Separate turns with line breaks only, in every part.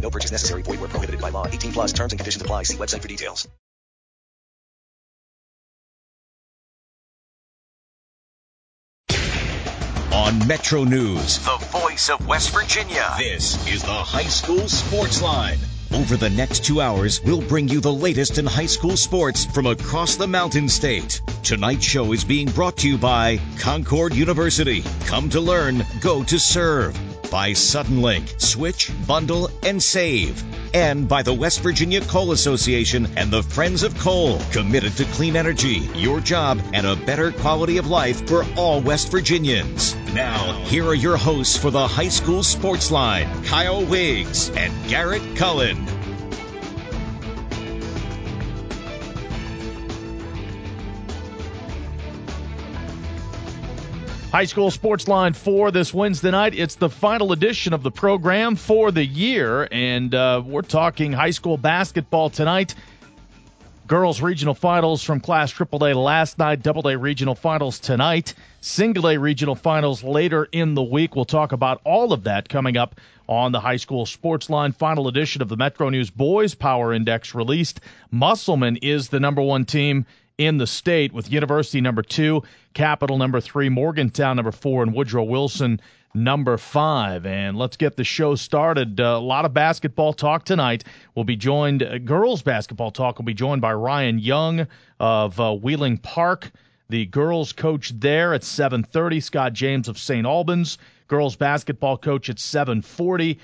No purchase necessary. Void where prohibited by law. 18 plus terms and conditions apply. See website for details.
On Metro News,
The voice of West Virginia.
this is the High School Sports Line. Over the next two hours, we'll bring you the latest in high school sports from across the Mountain State. Tonight's show is being brought to you by Concord University. Come to learn, go to serve. By Suddenlink, switch, bundle, and save. And by the West Virginia Coal Association and the Friends of Coal, committed to clean energy, your job, and a better quality of life for all West Virginians. Now, here are your hosts for the High School Sports Line, Kyle Wiggs and Garrett Cullen.
High School Sports Line for this Wednesday night. It's the final edition of the program for the year, and uh, we're talking high school basketball tonight. Girls regional finals from Class AAA last night, Double A regional finals tonight, Single A regional finals later in the week. We'll talk about all of that coming up on the High School Sports Line final edition of the Metro News Boys Power Index released. Musselman is the number one team in the state with University number two, Capital number three, Morgantown number four, and Woodrow Wilson number five. And let's get the show started. Uh, a lot of basketball talk tonight. We'll be joined, uh, girls basketball talk will be joined by Ryan Young of uh, Wheeling Park. The girls coach there at 7:30. Scott James of St. Albans, girls basketball coach at 7:40.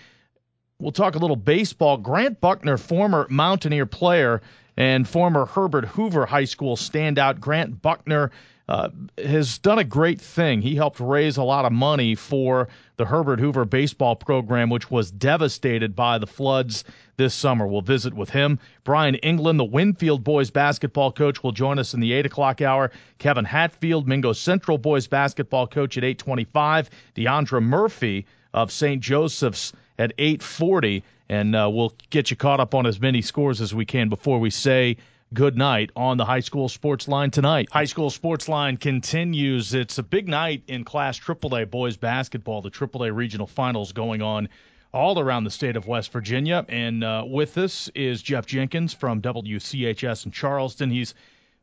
We'll talk a little baseball. Grant Buckner, former Mountaineer player and former Herbert Hoover High School standout, Grant Buckner, uh, has done a great thing. He helped raise a lot of money for the Herbert Hoover baseball program, which was devastated by the floods this summer. We'll visit with him. Brian England, the Winfield boys basketball coach, will join us in the 8 o'clock hour. Kevin Hatfield, Mingo Central boys basketball coach at 825. Deandra Murphy of St. Joseph's at 840 and uh, we'll get you caught up on as many scores as we can before we say good night on the high school sports line tonight. High school sports line continues. It's a big night in Class AAA boys basketball. The AAA regional finals going on all around the state of West Virginia. And uh, with us is Jeff Jenkins from WCHS in Charleston. He's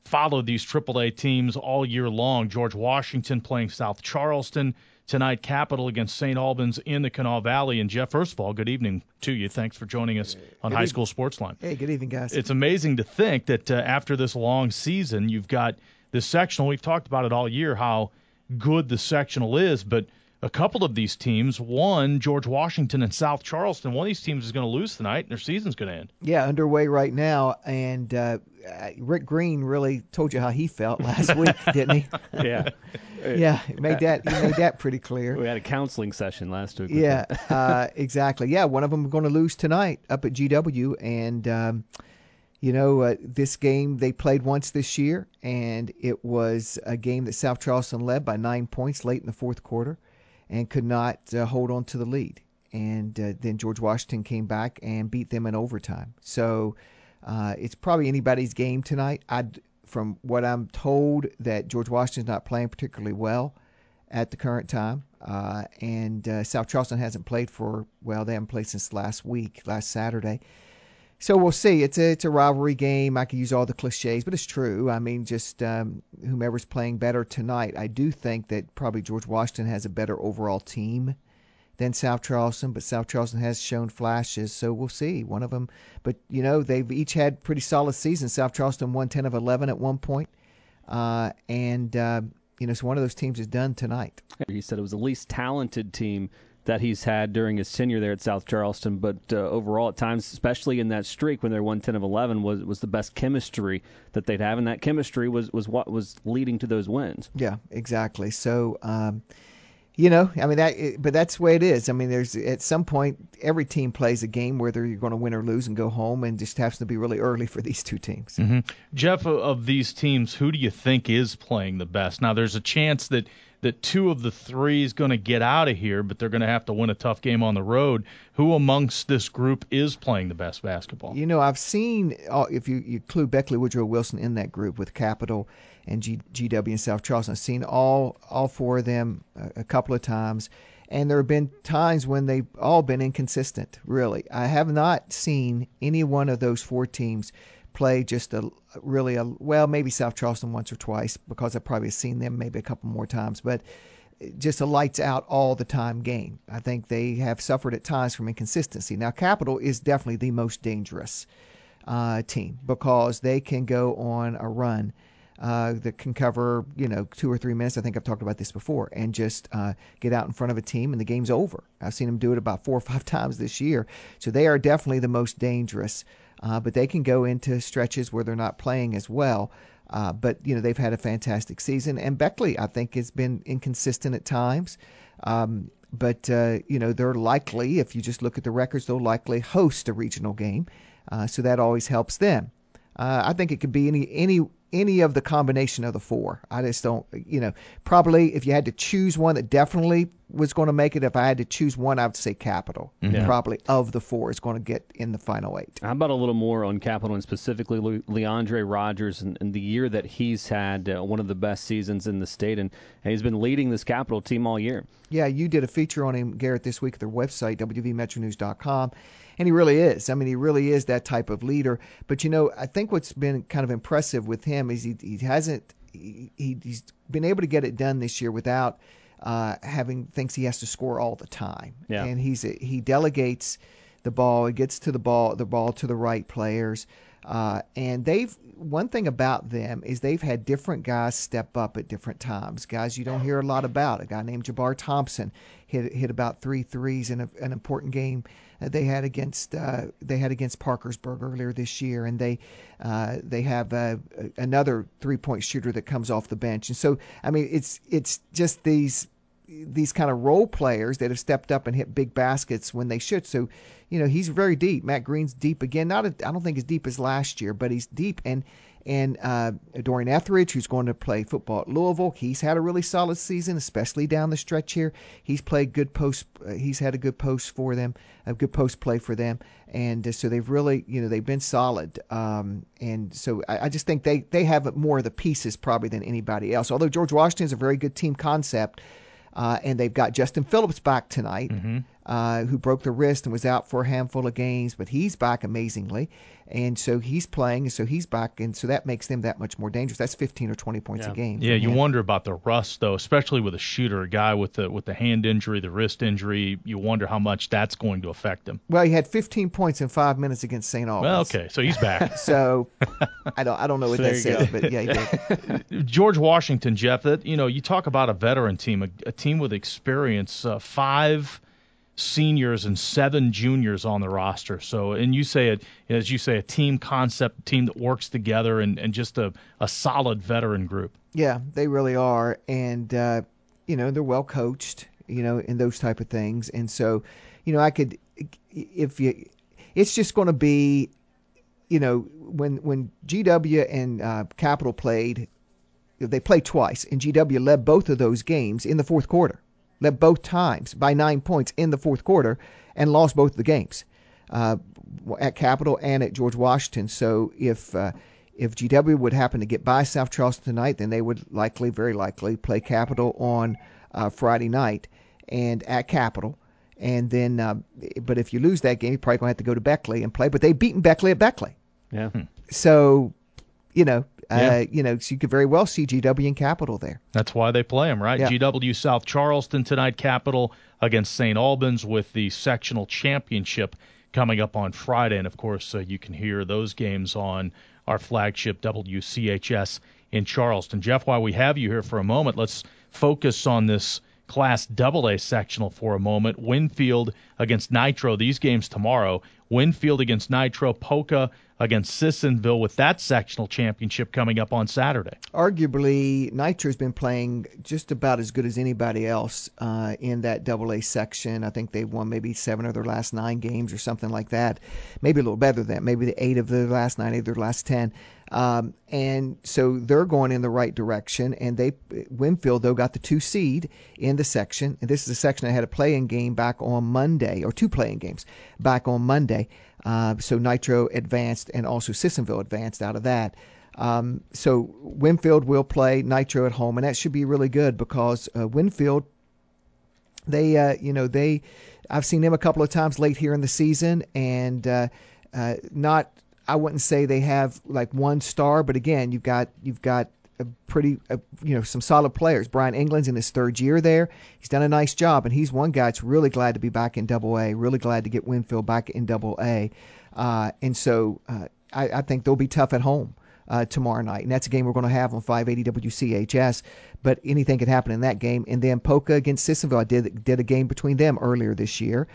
followed these AAA teams all year long. George Washington playing South Charleston tonight, Capital against St. Albans in the Kanawha Valley. And Jeff, first of all, good evening to you. Thanks for joining us on
Good
High
evening.
School Sports Line.
Hey, good evening, guys.
It's amazing to think that uh, after this long season, you've got this sectional. We've talked about it all year how good the sectional is, but a couple of these teams, one George Washington and South Charleston, one of these teams is going to lose tonight, and their season's going to end.
yeah, underway right now, and uh, uh, Rick Green really told you how he felt last week, didn't he?
Yeah.
yeah, he made that he made that pretty clear.
We had a counseling session last week.
Yeah, uh, exactly. Yeah, one of them going to lose tonight up at GW, and um, you know uh, this game they played once this year, and it was a game that South Charleston led by nine points late in the fourth quarter, and could not uh, hold on to the lead. And uh, then George Washington came back and beat them in overtime. So uh, it's probably anybody's game tonight. I, from what I'm told, that George Washington's not playing particularly well at the current time. Uh, and uh, South Charleston hasn't played for, well, they haven't played since last week, last Saturday. So we'll see. It's a, it's a rivalry game. I could use all the cliches, but it's true. I mean, just um, whomever's playing better tonight. I do think that probably George Washington has a better overall team than South Charleston, but South Charleston has shown flashes, so we'll see. One of them, but you know they've each had pretty solid seasons. South Charleston won 10 of 11 at one point, uh, and uh, you know so one of those teams is done tonight.
He said it was the least talented team that he's had during his tenure there at South Charleston, but uh, overall at times, especially in that streak when they won 10 of 11, was was the best chemistry that they'd have, and that chemistry was was what was leading to those wins.
Yeah, exactly. So. Um, you know, I mean that, but that's the way it is. I mean, there's at some point every team plays a game whether you're going to win or lose and go home, and just happens to be really early for these two teams.
Mm-hmm. Jeff, of these teams, who do you think is playing the best? Now, there's a chance that that two of the three is going to get out of here, but they're going to have to win a tough game on the road. Who amongst this group is playing the best basketball?
You know, I've seen uh, if you, you include Beckley Woodrow Wilson in that group with Capital and G, GW and South Charleston. I've seen all all four of them a, a couple of times, and there have been times when they've all been inconsistent. Really, I have not seen any one of those four teams play just a really a well maybe South Charleston once or twice because I've probably seen them maybe a couple more times, but just a lights out all the time game. I think they have suffered at times from inconsistency. Now Capital is definitely the most dangerous uh, team because they can go on a run. Uh, that can cover, you know, two or three minutes. I think I've talked about this before, and just uh, get out in front of a team, and the game's over. I've seen them do it about four or five times this year. So they are definitely the most dangerous uh, but they can go into stretches where they're not playing as well. Uh, but you know they've had a fantastic season, and Beckley I think has been inconsistent at times. Um, but uh, you know they're likely, if you just look at the records, they'll likely host a regional game, uh, so that always helps them. Uh, I think it could be any any any of the combination of the four. I just don't, you know, probably if you had to choose one that definitely was going to make it, if I had to choose one, I would say Capital.
Yeah.
Probably of the four is going to get in the final eight.
How about a little more on Capital and specifically Le- Leandre Rogers and, and the year that he's had uh, one of the best seasons in the state, and, and he's been leading this Capital team all year.
Yeah, you did a feature on him, Garrett, this week at their website, wvmetronews.com. And he really is. I mean, he really is that type of leader. But, you know, I think what's been kind of impressive with him is he, he hasn't, he, he's been able to get it done this year without uh, having thinks he has to score all the time.
Yeah.
And he's he delegates the ball, he gets to the ball, the ball to the right players. Uh, and they've one thing about them is they've had different guys step up at different times. Guys you don't hear a lot about. A guy named Jabbar Thompson hit hit about three threes in a, an important game that they had against uh, they had against Parkersburg earlier this year, and they uh, they have uh, another three point shooter that comes off the bench. And so I mean it's it's just these these kind of role players that have stepped up and hit big baskets when they should. So, you know, he's very deep. Matt Green's deep again. Not, I don't think as deep as last year, but he's deep. And and uh, Dorian Etheridge, who's going to play football at Louisville, he's had a really solid season, especially down the stretch here. He's played good post. Uh, he's had a good post for them, a good post play for them, and uh, so they've really, you know, they've been solid. Um, and so I, I just think they they have more of the pieces probably than anybody else. Although George Washington is a very good team concept. Uh, and they've got Justin Phillips back tonight,
mm-hmm.
Uh, who broke the wrist and was out for a handful of games, but he's back amazingly, and so he's playing, and so he's back, and so that makes them that much more dangerous. That's 15 or 20 points
Yeah.
a game.
Yeah, you
him.
wonder about the rust though, especially with a shooter, a guy with the with the hand injury, the wrist injury. You wonder how much that's going to affect him.
Well, he had 15 points in five minutes against St. Albans.
Well, okay, so he's back.
So I don't I don't know what
So
that says,
go.
but yeah, he did.
George Washington, Jeff. That you know, you talk about a veteran team, a, a team with experience, uh, five seniors and seven juniors on the roster. So, and you say it as you say, a team concept, team that works together, and, and just a, a solid veteran group.
Yeah, they really are, and uh, you know they're well coached, you know, in those type of things, and so, you know, I could, if you, it's just going to be, you know, when when GW and uh, Capital played, they played twice, and GW led both of those games in the fourth quarter, led both times by nine points in the fourth quarter, and lost both the games. Uh, at Capital and at George Washington. So if uh, if GW would happen to get by South Charleston tonight, then they would likely, very likely, play Capital on uh, Friday night and at Capital. And then, uh, but if you lose that game, you're probably going to have to go to Beckley and play. But they've beaten Beckley at Beckley.
Yeah.
So, you know, Uh, you know, so you could very well see GW and Capital there.
That's why they play them, right?
Yeah.
GW South Charleston tonight, Capital against St. Albans with the sectional championship coming up on Friday. And of course, uh, you can hear those games on our flagship WCHS in Charleston. Jeff, while we have you here for a moment, let's focus on this Class AA sectional for a moment. Winfield against Nitro. These games tomorrow. Winfield against Nitro. Poca against Sissonville with that sectional championship coming up on Saturday.
Arguably, Nitro's been playing just about as good as anybody else uh, in that Double A section. I think they've won maybe seven of their last nine games or something like that. Maybe a little better than that. Maybe the eight of their last nine, eight of their last ten. Um, and so they're going in the right direction. And they Winfield though got the two seed in the section. And this is a section that had a playing game back on Monday, or two playing games back on Monday. Uh, so Nitro advanced, and also Sissonville advanced out of that. Um, so Winfield will play Nitro at home, and that should be really good because uh, Winfield, they, uh, you know, they, I've seen them a couple of times late here in the season, and uh, uh, not, I wouldn't say they have like one star, but again, you've got you've got a pretty, uh, you know, some solid players. Brian England's in his third year there. He's done a nice job, and he's one guy that's really glad to be back in Double A. Really glad to get Winfield back in Double A, uh, and so uh, I, I think they'll be tough at home uh, tomorrow night, and that's a game we're going to have on 580 WCHS. But anything could happen in that game. And then Poca against Sissonville, I did did a game between them earlier this year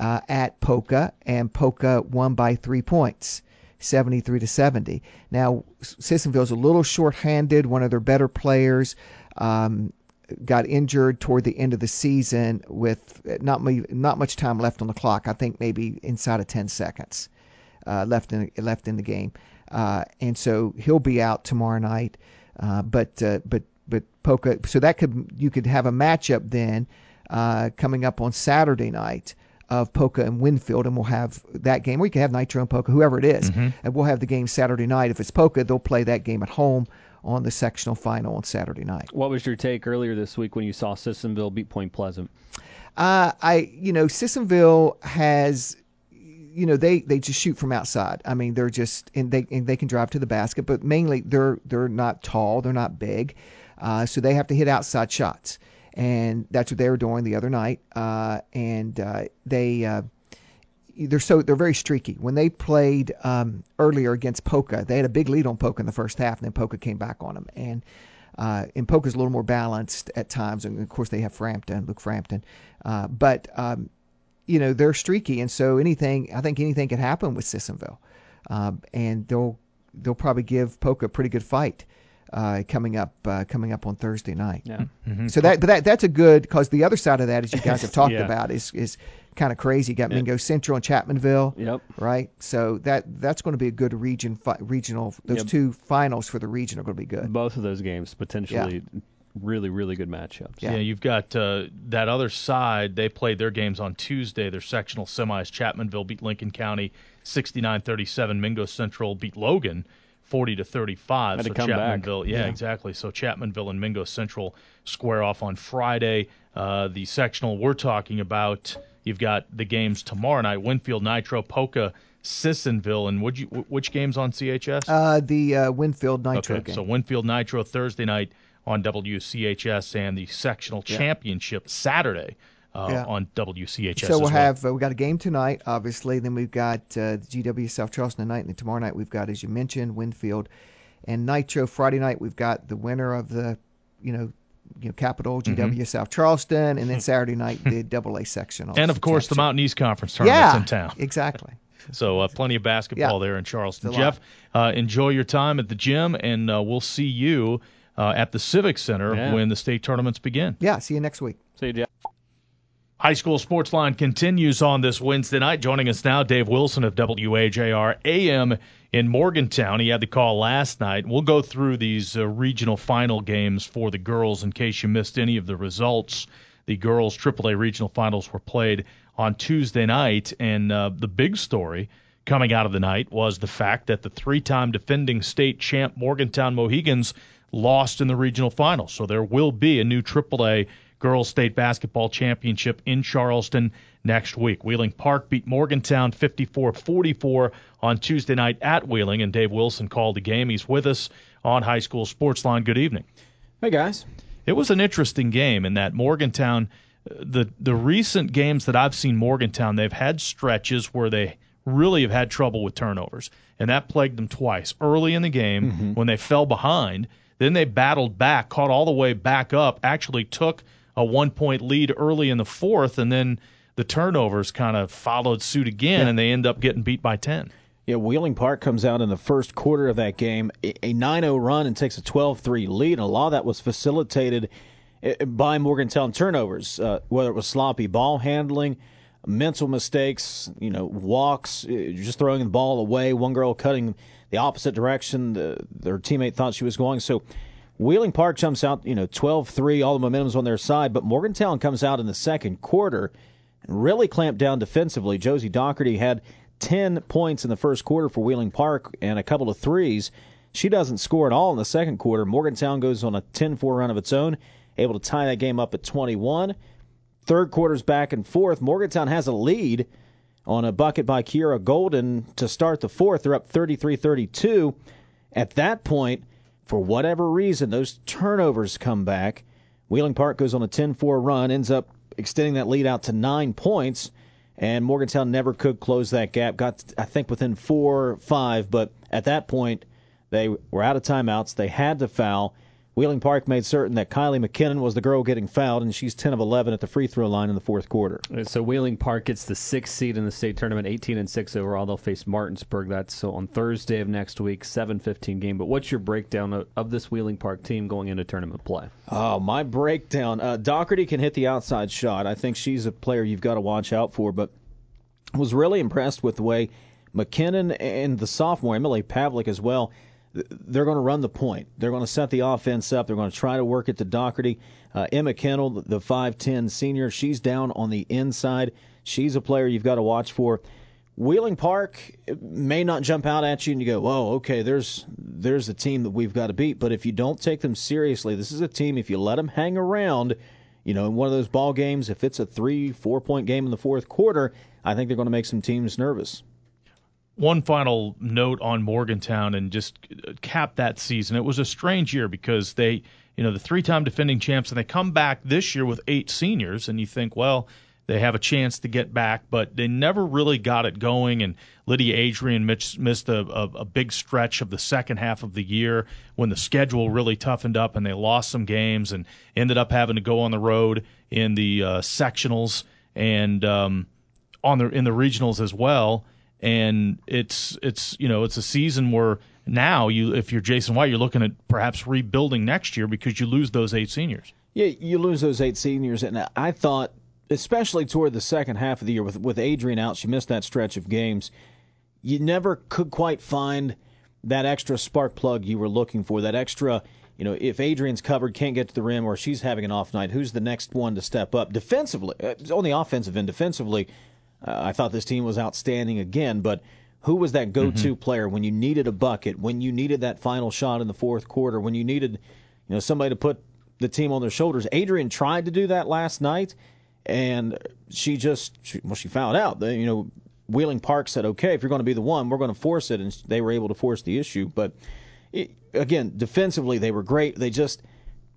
uh, at Poca, and Poca won by three points. 73 to 70. Now, Sissonville's a little short-handed. One of their better players um, got injured toward the end of the season with not not much time left on the clock. I think maybe inside of 10 seconds uh, left in left in the game, uh, and so he'll be out tomorrow night. Uh, but uh, but but Poca, so that could you could have a matchup then uh, coming up on Saturday night of Poca and Winfield, and we'll have that game. Or you can have Nitro and Poca, whoever it is,
Mm-hmm.
and we'll have the game Saturday night. If it's Poca, they'll play that game at home on the sectional final on Saturday night.
What was your take earlier this week when you saw Sissonville beat Point Pleasant?
Uh, I, you know, Sissonville has, you know, they, they just shoot from outside. I mean, they're just and they and they can drive to the basket, but mainly they're they're not tall, they're not big, uh, so they have to hit outside shots, and that's what they were doing the other night. Uh, and uh, they. Uh, they're so they're very streaky. When they played um, earlier against Poca, they had a big lead on Poca in the first half, and then Poca came back on them. And uh, and Poca's a little more balanced at times, and of course they have Frampton, Luke Frampton, uh, but um, you know they're streaky, and so anything I think anything could happen with Sissonville, uh, and they'll they'll probably give Poca a pretty good fight. Uh, coming up, uh, coming up on Thursday night.
Yeah.
So that, but that that's a good because the other side of that, as you guys have talked
Yeah.
about, is is kind of crazy. You got Mingo Central and Chapmanville.
Yep.
Right. So that that's going to be a good region fi- regional. Those
Yep.
two finals for the region are going to be good.
Both of those games potentially really, really good matchups.
Yeah.
Yeah, you've got uh, that other side. They played their games on Tuesday. Their sectional semis. Chapmanville beat Lincoln County 69-37. Mingo Central beat Logan 40 to 35.
Had to
so
come back.
Chapmanville, yeah,
Yeah.
exactly. So Chapmanville and Mingo Central square off on Friday. Uh, the sectional we're talking about. You've got the games tomorrow night. Winfield Nitro, Poca, Sissonville, and would you which games on CHS?
Uh, the uh, Winfield Nitro
Okay,
game.
so Winfield Nitro Thursday night on WCHS and the sectional championship Saturday uh,
Yeah.
on WCHS.
So we'll
well.
have uh, we got a game tonight, obviously. Then we've got uh, the GW South Charleston tonight, and then tomorrow night we've got, as you mentioned, Winfield and Nitro. Friday night we've got the winner of the, you know, you know, Capital GW
Mm-hmm.
South Charleston, and then Saturday night the Double A section.
and of course the. Mountain East Conference tournament's
Yeah,
in town.
exactly.
So uh, plenty of basketball
Yeah.
there in Charleston.
It's a lot.
Jeff, uh, enjoy your time at the gym, and uh, we'll see you uh, at the Civic Center
Yeah.
when the state tournaments begin.
Yeah. See you next week.
See you, Jeff.
High School Sports Line continues on this Wednesday night. Joining us now, Dave Wilson of WAJR AM in Morgantown. He had the call last night. We'll go through these uh, regional final games for the girls in case you missed any of the results. The girls' AAA regional finals were played on Tuesday night, and uh, the big story coming out of the night was the fact that the three-time defending state champ Morgantown Mohigans lost in the regional finals. So there will be a new AAA girls state basketball championship in Charleston next week. Wheeling Park beat Morgantown 54-44 on Tuesday night at Wheeling, and Dave Wilson called the game. He's with us on High School Sports Line. Good evening.
Hey guys.
It was an interesting game in that Morgantown. The the recent games that I've seen Morgantown, they've had stretches where they really have had trouble with turnovers, and that plagued them twice. Early in the game
Mm-hmm.
when they fell behind, then they battled back, caught all the way back up, actually took a one point lead early in the fourth, and then the turnovers kind of followed suit again, and they end up getting beat by ten.
Yeah, Wheeling Park comes out in the first quarter of that game, a a 9-0 run and takes a 12-3 lead, and a lot of that was facilitated eh, by Morgantown turnovers, uh, whether it was sloppy ball handling, mental mistakes, you know, walks, eh, just throwing the ball away, one girl cutting the opposite direction the, their teammate thought she was going. So Wheeling Park jumps out, you know, 12-3, all the momentum's on their side, but Morgantown comes out in the second quarter and really clamped down defensively. Josie Doherty had 10 points in the first quarter for Wheeling Park and a couple of threes. She doesn't score at all in the second quarter. Morgantown goes on a 10 4 run of its own, able to tie that game up at 21. Third quarter's back and forth. Morgantown has a lead on a bucket by Kiera Golden to start the fourth. They're up 33 32. At that point, for whatever reason, those turnovers come back. Wheeling Park goes on a 10 4 run, ends up extending that lead out to nine points and Morgantown never could close that gap. Got I think within four, five, but at that point they were out of timeouts. They had to foul. Wheeling Park made certain that Kylie McKinnon was the girl getting fouled, and she's 10 of 11 at the free throw line in the fourth quarter.
So Wheeling Park gets the sixth seed in the state tournament, 18 and six overall. They'll face Martinsburg. That's so on Thursday of next week, 7:15 game. But what's your breakdown of, of this Wheeling Park team going into tournament play?
Oh, my breakdown. Uh, Doherty can hit the outside shot. I think she's a player you've got to watch out for, but was really impressed with the way McKinnon and the sophomore, Emily Pavlik as well, they're going to run the point. They're going to set the offense up. They're going to try to work it to Doherty. Uh, Emma Kendall, the 5'10 senior, she's down on the inside. She's a player you've got to watch for. Wheeling Park may not jump out at you and you go, "Oh, okay, there's there's a team that we've got to beat." But if you don't take them seriously, this is a team. If you let them hang around, you know, in one of those ball games, if it's a three, four point game in the fourth quarter, I think they're going to make some teams nervous.
One final note on Morgantown and just cap that season. It was a strange year because they, you know, the three-time defending champs, and they come back this year with eight seniors, and you think, well, they have a chance to get back, but they never really got it going. And Lydia Adrian missed a, a, a big stretch of the second half of the year when the schedule really toughened up, and they lost some games and ended up having to go on the road in the uh, sectionals and um, on the in the regionals as well and it's it's you know it's a season where now you if you're Jason White you're looking at perhaps rebuilding next year because you lose those eight seniors.
Yeah, you lose those eight seniors, and I thought, especially toward the second half of the year, with with Adrian out, she missed that stretch of games. You never could quite find that extra spark plug you were looking for. That extra, you know, if Adrian's covered, can't get to the rim, or she's having an off night, who's the next one to step up defensively? uh, On the offensive end, defensively, uh, I thought this team was outstanding again, but. Who was that go-to player when you needed a bucket, when you needed that final shot in the fourth quarter, when you needed, you know, somebody to put the team on their shoulders. Adrian tried to do that last night, and she just she, well she found out. that you know, Wheeling Park said, "Okay, if you're going to be the one, we're going to force it," and they were able to force the issue. But it, again, defensively, they were great. They just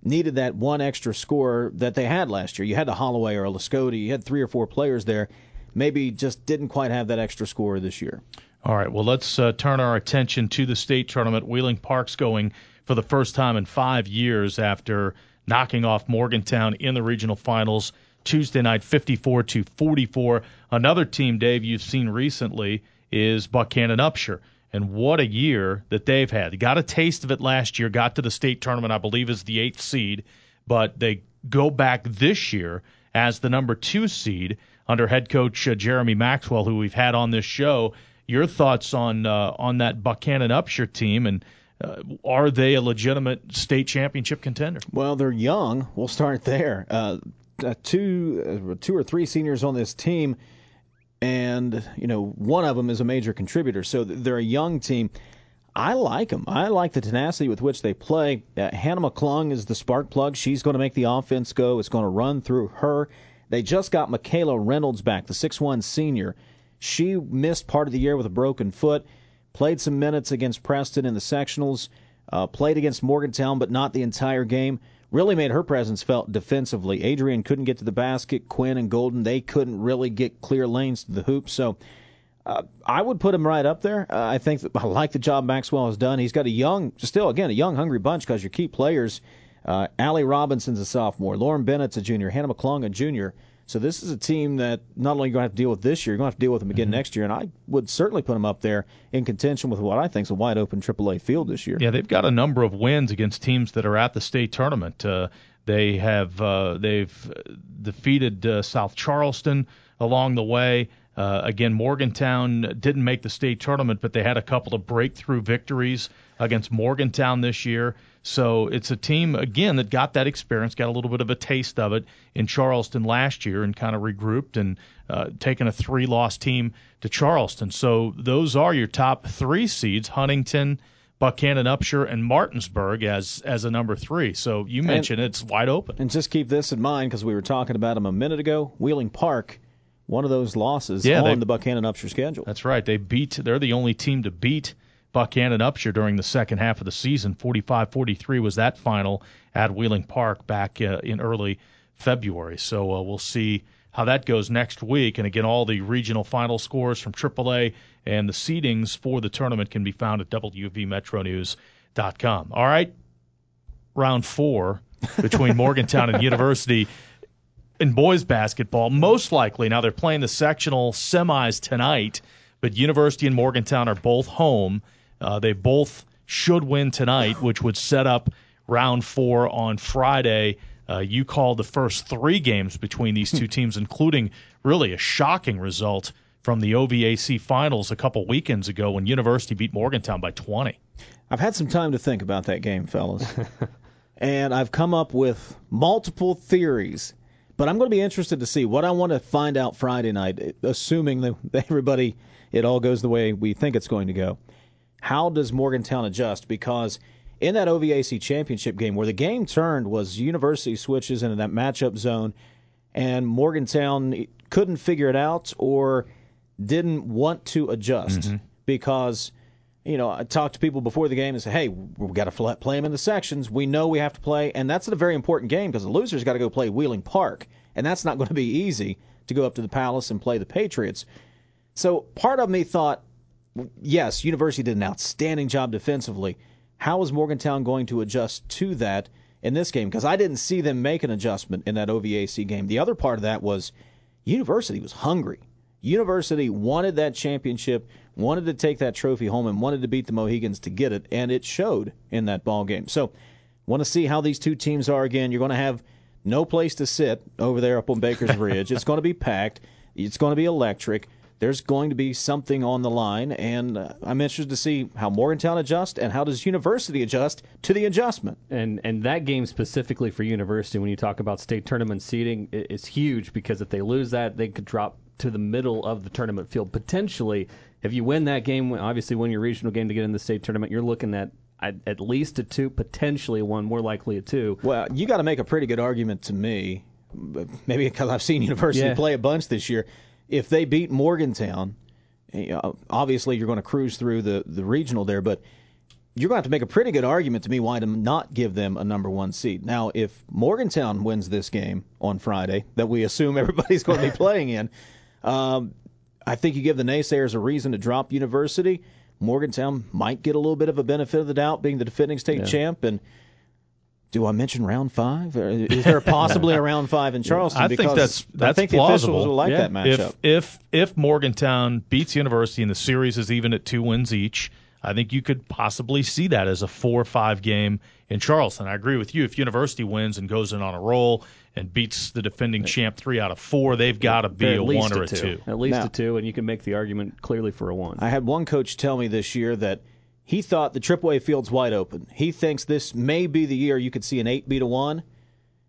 needed that one extra score that they had last year. You had a Holloway or a Lascoti. You had three or four players there. Maybe just didn't quite have that extra score this year.
All right, well let's uh, turn our attention to the state tournament. Wheeling Park's going for the first time in five years after knocking off Morgantown in the regional finals Tuesday night, 54 to 44. Another team, Dave, you've seen recently is Buckhannon Upshur. And what a year that they've had. They got a taste of it last year, got to the state tournament, I believe, as the eighth seed, but they go back this year as the number two seed under head coach uh, Jeremy Maxwell, who we've had on this show. Your thoughts on uh, on that Buckhannon Upshur team, and uh, are they a legitimate state championship contender?
Well, they're young. We'll start there. Uh, uh, two, uh, two or three seniors on this team, and you know one of them is a major contributor. So they're a young team. I like them. I like the tenacity with which they play. Uh, Hannah McClung is the spark plug. She's going to make the offense go. It's going to run through her. They just got Michaela Reynolds back, the six-one senior. She missed part of the year with a broken foot. Played some minutes against Preston in the sectionals. Uh, played against Morgantown, but not the entire game. Really made her presence felt defensively. Adrian couldn't get to the basket. Quinn and Golden they couldn't really get clear lanes to the hoop. So uh, I would put him right up there. Uh, I think that, I like the job Maxwell has done. He's got a young, still again a young, hungry bunch because your key players. Uh, Allie Robinson's a sophomore. Lauren Bennett's a junior. Hannah McClung a junior. So this is a team that not only you're going to have to deal with this year, you're going to have to deal with them again mm-hmm. next year. And I would certainly put them up there in contention with what I think is a wide open AAA field this year.
Yeah, they've got a number of wins against teams that are at the state tournament. Uh, they have uh, they've defeated uh, South Charleston along the way. Uh, again, Morgantown didn't make the state tournament, but they had a couple of breakthrough victories against Morgantown this year. So it's a team again that got that experience, got a little bit of a taste of it in Charleston last year, and kind of regrouped and uh, taken a three-loss team to Charleston. So those are your top three seeds: Huntington, Buckhannon, Upshur, and Martinsburg as as a number three. So you mentioned and, it's wide open.
And just keep this in mind because we were talking about them a minute ago. Wheeling Park one of those losses
yeah,
on
they,
the Buckhannon Upshur schedule.
That's right. They beat. They're the only team to beat Buckhannon Upshur during the second half of the season. 45-43 was that final at Wheeling Park back uh, in early February. So uh, we'll see how that goes next week. And again, all the regional final scores from AAA and the seedings for the tournament can be found at WVMetroNews.com. All right, round four between Morgantown and University in boys basketball, most likely now they're playing the sectional semis tonight, but University and Morgantown are both home. Uh, they both should win tonight, which would set up round four on Friday. Uh, you called the first three games between these two teams, including really a shocking result from the OVAC finals a couple weekends ago when University beat Morgantown by 20.
I've had some time to think about that game, fellas. and I've come up with multiple theories but I'm going to be interested to see what I want to find out Friday night, assuming that everybody, it all goes the way we think it's going to go. How does Morgantown adjust? Because in that OVAC championship game, where the game turned was University switches into that matchup zone, and Morgantown couldn't figure it out or didn't want to adjust mm-hmm. because you know, I talked to people before the game and said, "Hey, we've got to play them in the sections. We know we have to play, and that's a very important game because the loser's got to go play Wheeling Park, and that's not going to be easy to go up to the Palace and play the Patriots." So part of me thought, yes, University did an outstanding job defensively. How is Morgantown going to adjust to that in this game? Because I didn't see them make an adjustment in that OVAC game. The other part of that was University was hungry. University wanted that championship wanted to take that trophy home and wanted to beat the Mohigans to get it, and it showed in that ball game. So, want to see how these two teams are again. You're going to have no place to sit over there up on Baker's Ridge. it's going to be packed. It's going to be electric. There's going to be something on the line, and uh, I'm interested to see how Morgantown adjusts and how does University adjust to the adjustment.
And and that game specifically for University, when you talk about state tournament seeding, it's huge because if they lose that, they could drop to the middle of the tournament field potentially if you win that game, obviously win your regional game to get in the state tournament, you're looking at at, at least a two, potentially one, more likely a two.
Well, you got to make a pretty good argument to me, maybe because I've seen University yeah. play a bunch this year. If they beat Morgantown, obviously you're going to cruise through the, the regional there, but you're going to have to make a pretty good argument to me why to not give them a number one seed. Now, if Morgantown wins this game on Friday, that we assume everybody's going to be playing in, um, I think you give the naysayers a reason to drop University. Morgantown might get a little bit of a benefit of the doubt, being the defending state yeah. champ. And do I mention round five? Is there possibly a round five in Charleston?
I
because
think that's that's
I think
plausible.
The officials will like
yeah.
that matchup.
If if if Morgantown beats University and the series is even at two wins each, I think you could possibly see that as a four or five game in Charleston. I agree with you. If University wins and goes in on a roll and beats the defending champ three out of four, they've got to be a one or a two.
two. At least now, a two, and you can make the argument clearly for a one.
I had one coach tell me this year that he thought the AAA field's wide open. He thinks this may be the year you could see an 8 beat to 1.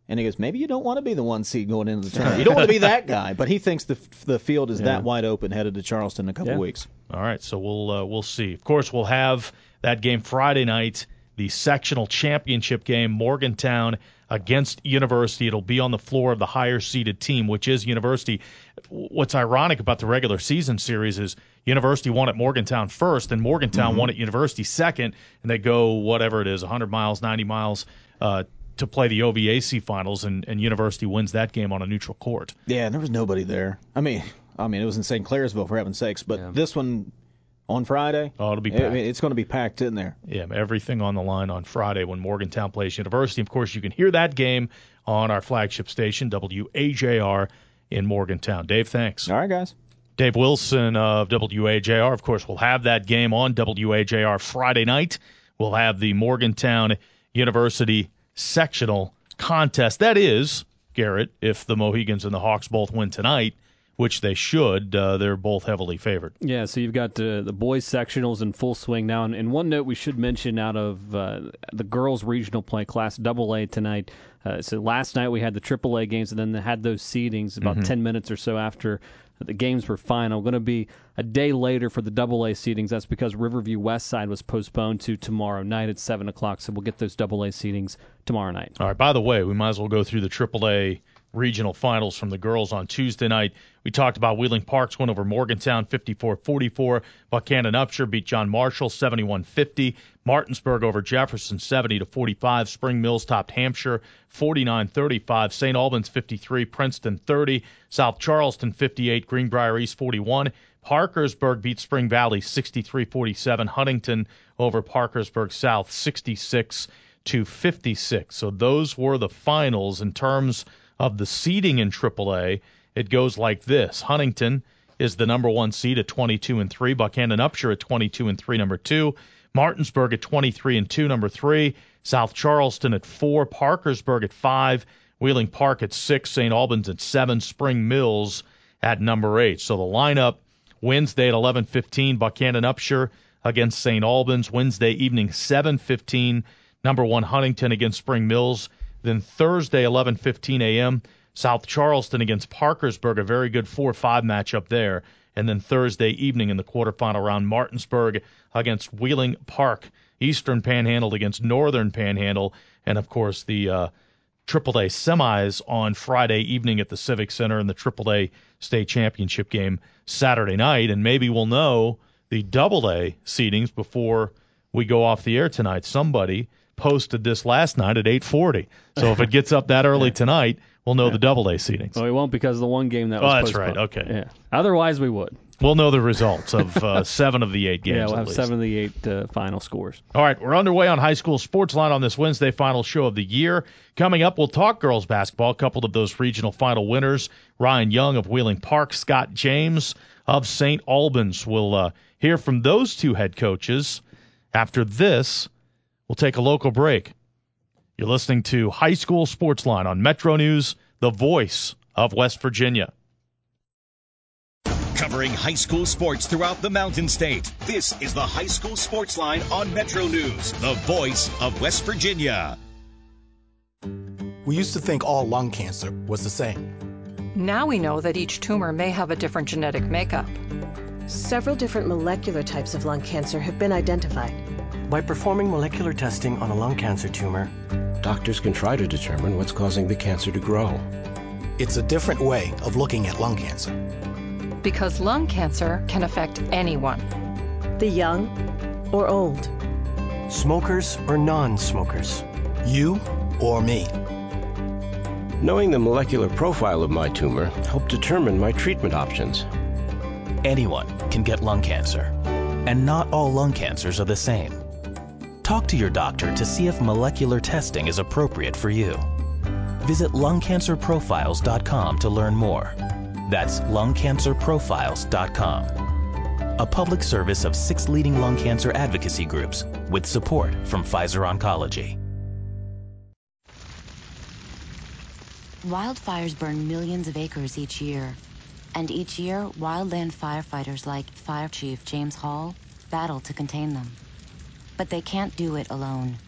And he goes, maybe you don't want to be the one seed going into the tournament. You don't want to be that guy, but he thinks the the field is yeah. that wide open headed to Charleston in a couple
yeah.
weeks.
All right, so we'll uh, we'll see. Of course, we'll have that game Friday night the sectional championship game, Morgantown against University. It'll be on the floor of the higher seeded team, which is University. What's ironic about the regular season series is University won at Morgantown first, and Morgantown
Mm-hmm.
won at University second, and they go whatever it is, 100 miles, 90 miles. Uh, to play the OVAC finals, and, and University wins that game on a neutral court.
Yeah, and there was nobody there. I mean, I mean, it was in St. Clairsville for heaven's sakes, but this one on Friday,
Oh, it'll be
I mean, it's going to be packed in there.
Yeah, everything on the line on Friday when Morgantown plays University. Of course, you can hear that game on our flagship station, WAJR in Morgantown. Dave, thanks.
All right, guys.
Dave Wilson of WAJR, of course, will have that game on WAJR Friday night. We'll have the Morgantown University sectional contest. That is, Garrett, if the Mohigans and the Hawks both win tonight, which they should, uh, they're both heavily favored.
Yeah, so you've got uh, the boys sectionals in full swing now. And, and one note we should mention out of uh, the girls regional play class double A tonight. Uh, so last night we had the triple A games and then they had those seedings about
Mhm.
10 minutes or so after the games were final. Going to be a day later for the double A seedings. That's because Riverview West Side was postponed to tomorrow night at 7 o'clock. So we'll get those double A seedings tomorrow night.
All right. By the way, we might as well go through the AAA regional finals from the girls on Tuesday night. We talked about Wheeling Parks went over Morgantown 54-44. Buckhannon Upshur beat John Marshall 71-50. Martinsburg over Jefferson 70 to 45. Spring Mills topped Hampshire 49-35. St. Albans 53, Princeton 30, South Charleston 58, Greenbrier East 41. Parkersburg beat Spring Valley 63-47. Huntington over Parkersburg South 66 to 56. So those were the finals in terms of the seeding in AAA. It goes like this: Huntington is the number one seed at 22 and three. Buckhannon Upshur at 22 and three, number two. Martinsburg at 23 and two, number three. South Charleston at four. Parkersburg at five. Wheeling Park at six. St. Albans at seven. Spring Mills at number eight. So the lineup Wednesday at 11:15, Buckhannon Upshur against St. Albans. Wednesday evening 7:15, number one Huntington against Spring Mills. Then Thursday 11:15 a.m. South Charleston against Parkersburg, a very good 4-5 matchup there. And then Thursday evening in the quarterfinal round, Martinsburg against Wheeling Park. Eastern Panhandle against Northern Panhandle, and of course the uh, A semis on Friday evening at the Civic Center and the Triple A state championship game Saturday night. And maybe we'll know the Double A seedings before we go off the air tonight. Somebody posted this last night at 8:40. So if it gets up that early tonight, we'll know the double A seedings.
Well, we won't because of the one game that
Oh,
was
that's
postponed.
right. Okay.
Yeah. Otherwise, we would.
We'll know the results of uh, seven of the eight games.
yeah, we'll have
least.
seven of the eight uh, final scores.
All right, we're underway on High School Sports Line on this Wednesday final show of the year. Coming up, we'll talk girls basketball. A couple of those regional final winners: Ryan Young of Wheeling Park, Scott James of St. Albans. We'll uh, hear from those two head coaches. After this, we'll take a local break. You're listening to High School Sports Line on Metro News, the voice of West Virginia.
Covering high school sports throughout the Mountain State. This is the High School Sports Line on Metro News, the voice of West Virginia.
We used to think all lung cancer was the same.
Now we know that each tumor may have a different genetic makeup.
Several different molecular types of lung cancer have been identified.
By performing molecular testing on a lung cancer tumor, doctors can try to determine what's causing the cancer to grow.
It's a different way of looking at lung cancer.
Because lung cancer can affect anyone.
The young or old.
Smokers or non smokers.
You or me.
Knowing the molecular profile of my tumor helped determine my treatment options.
Anyone can get lung cancer, and not all lung cancers are the same. Talk to your doctor to see if molecular testing is appropriate for you. Visit lungcancerprofiles.com to learn more. That's lungcancerprofiles.com. A public service of six leading lung cancer advocacy groups with support from Pfizer Oncology.
Wildfires burn millions of acres each year. And each year, wildland firefighters like Fire Chief James Hall battle to contain them. But they can't do it alone.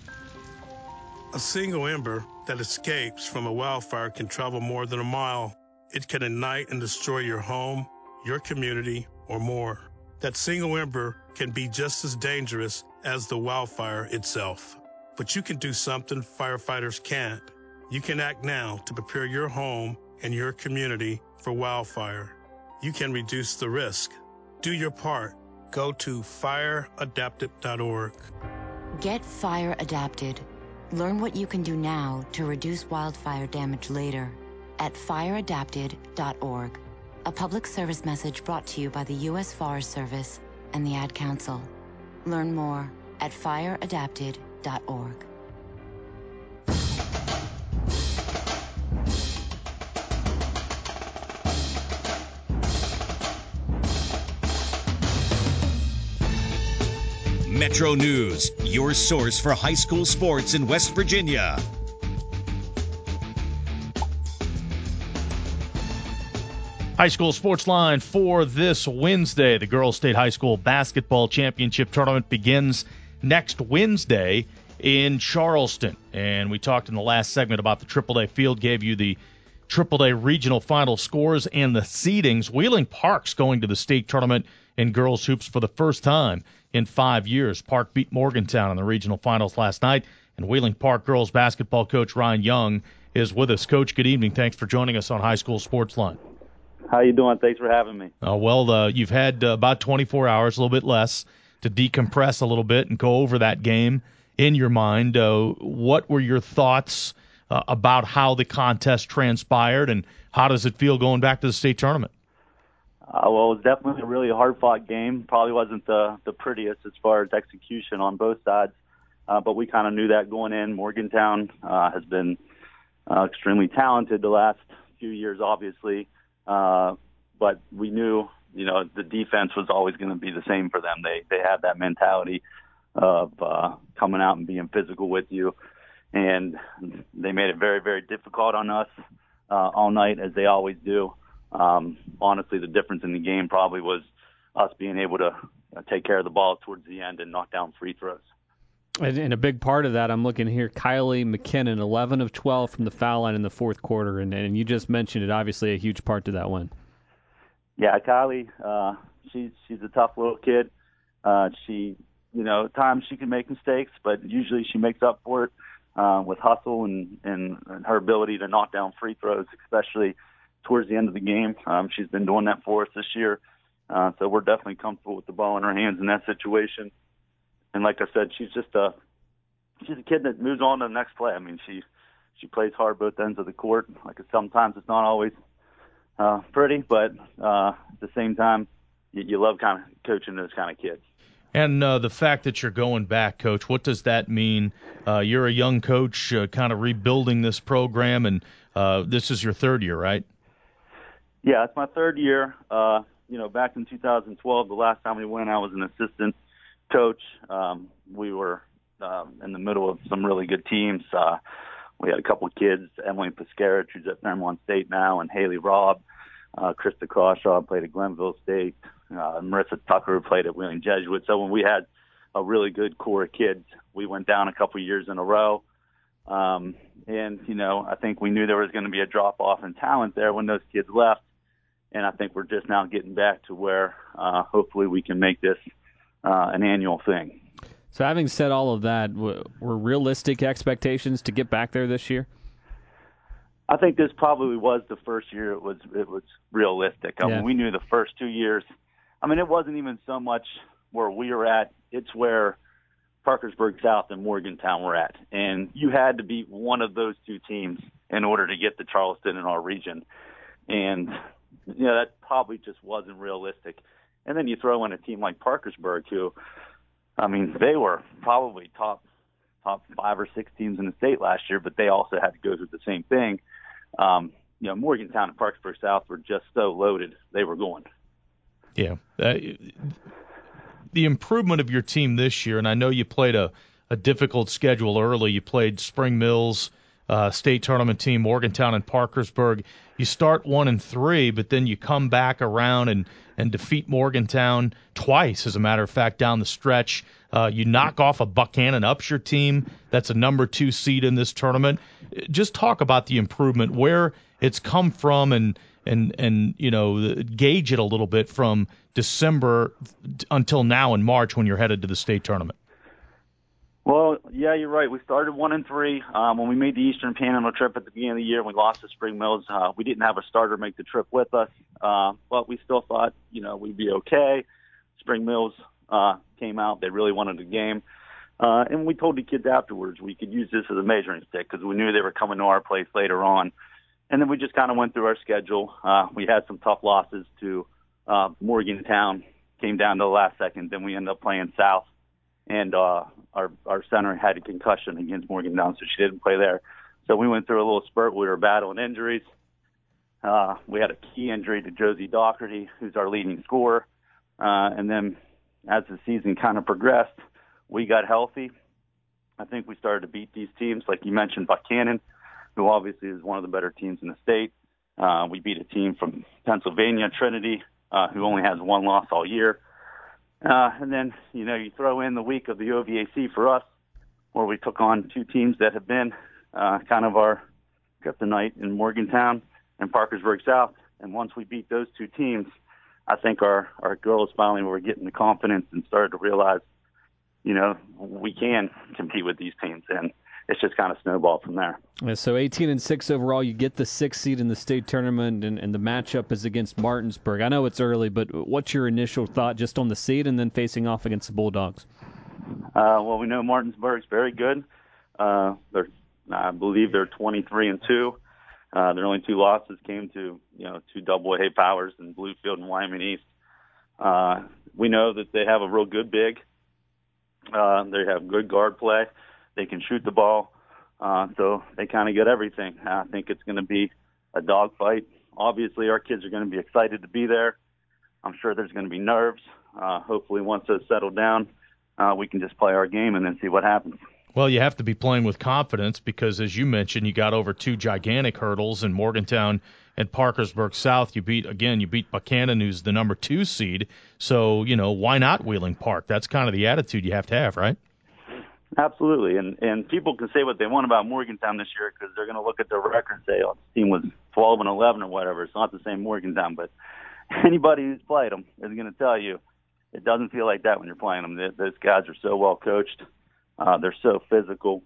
A single ember that escapes from a wildfire can travel more than a mile. It can ignite and destroy your home, your community, or more. That single ember can be just as dangerous as the wildfire itself. but you can do something firefighters can't. You can act now to prepare your home and your community for wildfire. You can reduce the risk. Do your part. Go to fireadapted.org.
Get fire adapted. Learn what you can do now to reduce wildfire damage later at fireadapted.org. A public service message brought to you by the U.S. Forest Service and the Ad Council. Learn more at fireadapted.org.
Metro News, your source for high school sports in West Virginia.
High school sports line for this Wednesday. The Girls State High School Basketball Championship Tournament begins next Wednesday in Charleston. And we talked in the last segment about the Triple A field, gave you the Triple A regional final scores and the seedings. Wheeling Park's going to the state tournament in girls hoops for the first time in five years. Park beat Morgantown in the regional finals last night, and Wheeling Park girls basketball coach Ryan Young is with us. Coach, good evening. Thanks for joining us on High School Sports Line.
How you doing? Thanks for having me.
Uh, well, uh, you've had uh, about 24 hours, a little bit less, to decompress a little bit and go over that game in your mind. Uh, what were your thoughts uh, about how the contest transpired, and how does it feel going back to the state tournament?
Uh, well, it was definitely a really hard-fought game. Probably wasn't the the prettiest as far as execution on both sides, uh, but we kind of knew that going in. Morgantown uh, has been uh, extremely talented the last few years, obviously, uh, but we knew, you know, the defense was always going to be the same for them. They they had that mentality of uh, coming out and being physical with you, and they made it very very difficult on us uh, all night as they always do. Um, honestly, the difference in the game probably was us being able to uh, take care of the ball towards the end and knock down free throws.
And, and, a big part of that, I'm looking here, Kylie McKinnon, 11 of 12 from the foul line in the fourth quarter, and, and you just mentioned it, obviously a huge part to that win.
Yeah, Kylie, uh, she's she's a tough little kid. Uh, she, you know, at times she can make mistakes, but usually she makes up for it uh, with hustle and, and and her ability to knock down free throws, especially towards the end of the game. Um, she's been doing that for us this year, uh, so we're definitely comfortable with the ball in her hands in that situation. And like I said, she's just a she's a kid that moves on to the next play. I mean, she she plays hard both ends of the court. Like sometimes it's not always uh, pretty, but uh, at the same time, you, you love kind of coaching those kind of kids.
And uh, the fact that you're going back, coach, what does that mean? Uh, you're a young coach, uh, kind of rebuilding this program, and uh, this is your third year, right?
Yeah, it's my third year. Uh, you know, back in 2012, the last time we went, I was an assistant coach. Um, we were um, in the middle of some really good teams. Uh, we had a couple of kids, Emily Piscarich, who's at Fairmont State now, and Haley Robb. Uh, Krista Crawshaw played at Glenville State. Uh, Marissa Tucker played at Wheeling Jesuit. So when we had a really good core of kids, we went down a couple of years in a row. Um, and, you know, I think we knew there was going to be a drop off in talent there when those kids left and I think we're just now getting back to where uh, hopefully we can make this uh, an annual thing.
So, having said all of that, were realistic expectations to get back there this year?
I think this probably was the first year it was it was realistic. I yeah. mean, we knew the first two years. I mean, it wasn't even so much where we were at; it's where Parkersburg South and Morgantown were at, and you had to beat one of those two teams in order to get to Charleston in our region. And you know, that probably just wasn't realistic. And then you throw in a team like Parkersburg, who, I mean, they were probably top top five or six teams in the state last year, but they also had to go through the same thing. Um, you know, Morgantown and Parkersburg South were just so loaded; they were going.
Yeah, uh, the improvement of your team this year, and I know you played a a difficult schedule early. You played Spring Mills, uh, state tournament team, Morgantown and Parkersburg. You start one and three, but then you come back around and and defeat Morgantown twice, as a matter of fact, down the stretch. Uh, you knock off a Buckhannon Upshur team that's a number two seed in this tournament. Just talk about the improvement, where it's come from, and and and you know gauge it a little bit from December until now in March when you're headed to the state tournament.
Well, yeah, you're right. We started one and three. Um, when we made the Eastern Panhandle trip at the beginning of the year, we lost to Spring Mills. Uh, we didn't have a starter make the trip with us, uh, but we still thought, you know, we'd be okay. Spring Mills uh, came out; they really wanted the game, uh, and we told the kids afterwards we could use this as a measuring stick because we knew they were coming to our place later on. And then we just kind of went through our schedule. Uh, we had some tough losses to uh, Morgantown, came down to the last second. Then we ended up playing South and uh, our our center had a concussion against Morgantown, so she didn't play there. So we went through a little spurt. We were battling injuries. Uh, we had a key injury to Josie Doherty, who's our leading scorer. Uh, and then as the season kind of progressed, we got healthy. I think we started to beat these teams, like you mentioned, Buckhannon, who obviously is one of the better teams in the state. Uh, we beat a team from Pennsylvania, Trinity, uh, who only has one loss all year. Uh, and then, you know, you throw in the week of the OVAC for us, where we took on two teams that have been uh, kind of our kryptonite in Morgantown and Parkersburg South. And once we beat those two teams, I think our, our girls finally were getting the confidence and started to realize, you know, we can compete with these teams. And it's just kind of snowballed from there.
Yeah, so 18 and six overall, you get the sixth seed in the state tournament, and, and the matchup is against Martinsburg. I know it's early, but what's your initial thought just on the seed and then facing off against the Bulldogs?
Uh, well, we know Martinsburg's very good. Uh, they're, I believe they're 23 and two. Uh, their only two losses came to you know two double A powers in Bluefield and Wyoming East. Uh, we know that they have a real good big. Uh, they have good guard play. They can shoot the ball. Uh, so they kind of get everything. I think it's going to be a dogfight. Obviously, our kids are going to be excited to be there. I'm sure there's going to be nerves. Uh, hopefully, once those settle down, uh, we can just play our game and then see what happens.
Well, you have to be playing with confidence because, as you mentioned, you got over two gigantic hurdles in Morgantown and Parkersburg South. You beat again, you beat Buckhannon, who's the number two seed. So you know why not Wheeling Park? That's kind of the attitude you have to have, right?
Absolutely, and and people can say what they want about Morgantown this year because they're going to look at their record and say, "Oh, this team was 12 and 11 or whatever." It's not the same Morgantown, but anybody who's played them is going to tell you it doesn't feel like that when you're playing them. Those guys are so well coached, uh, they're so physical,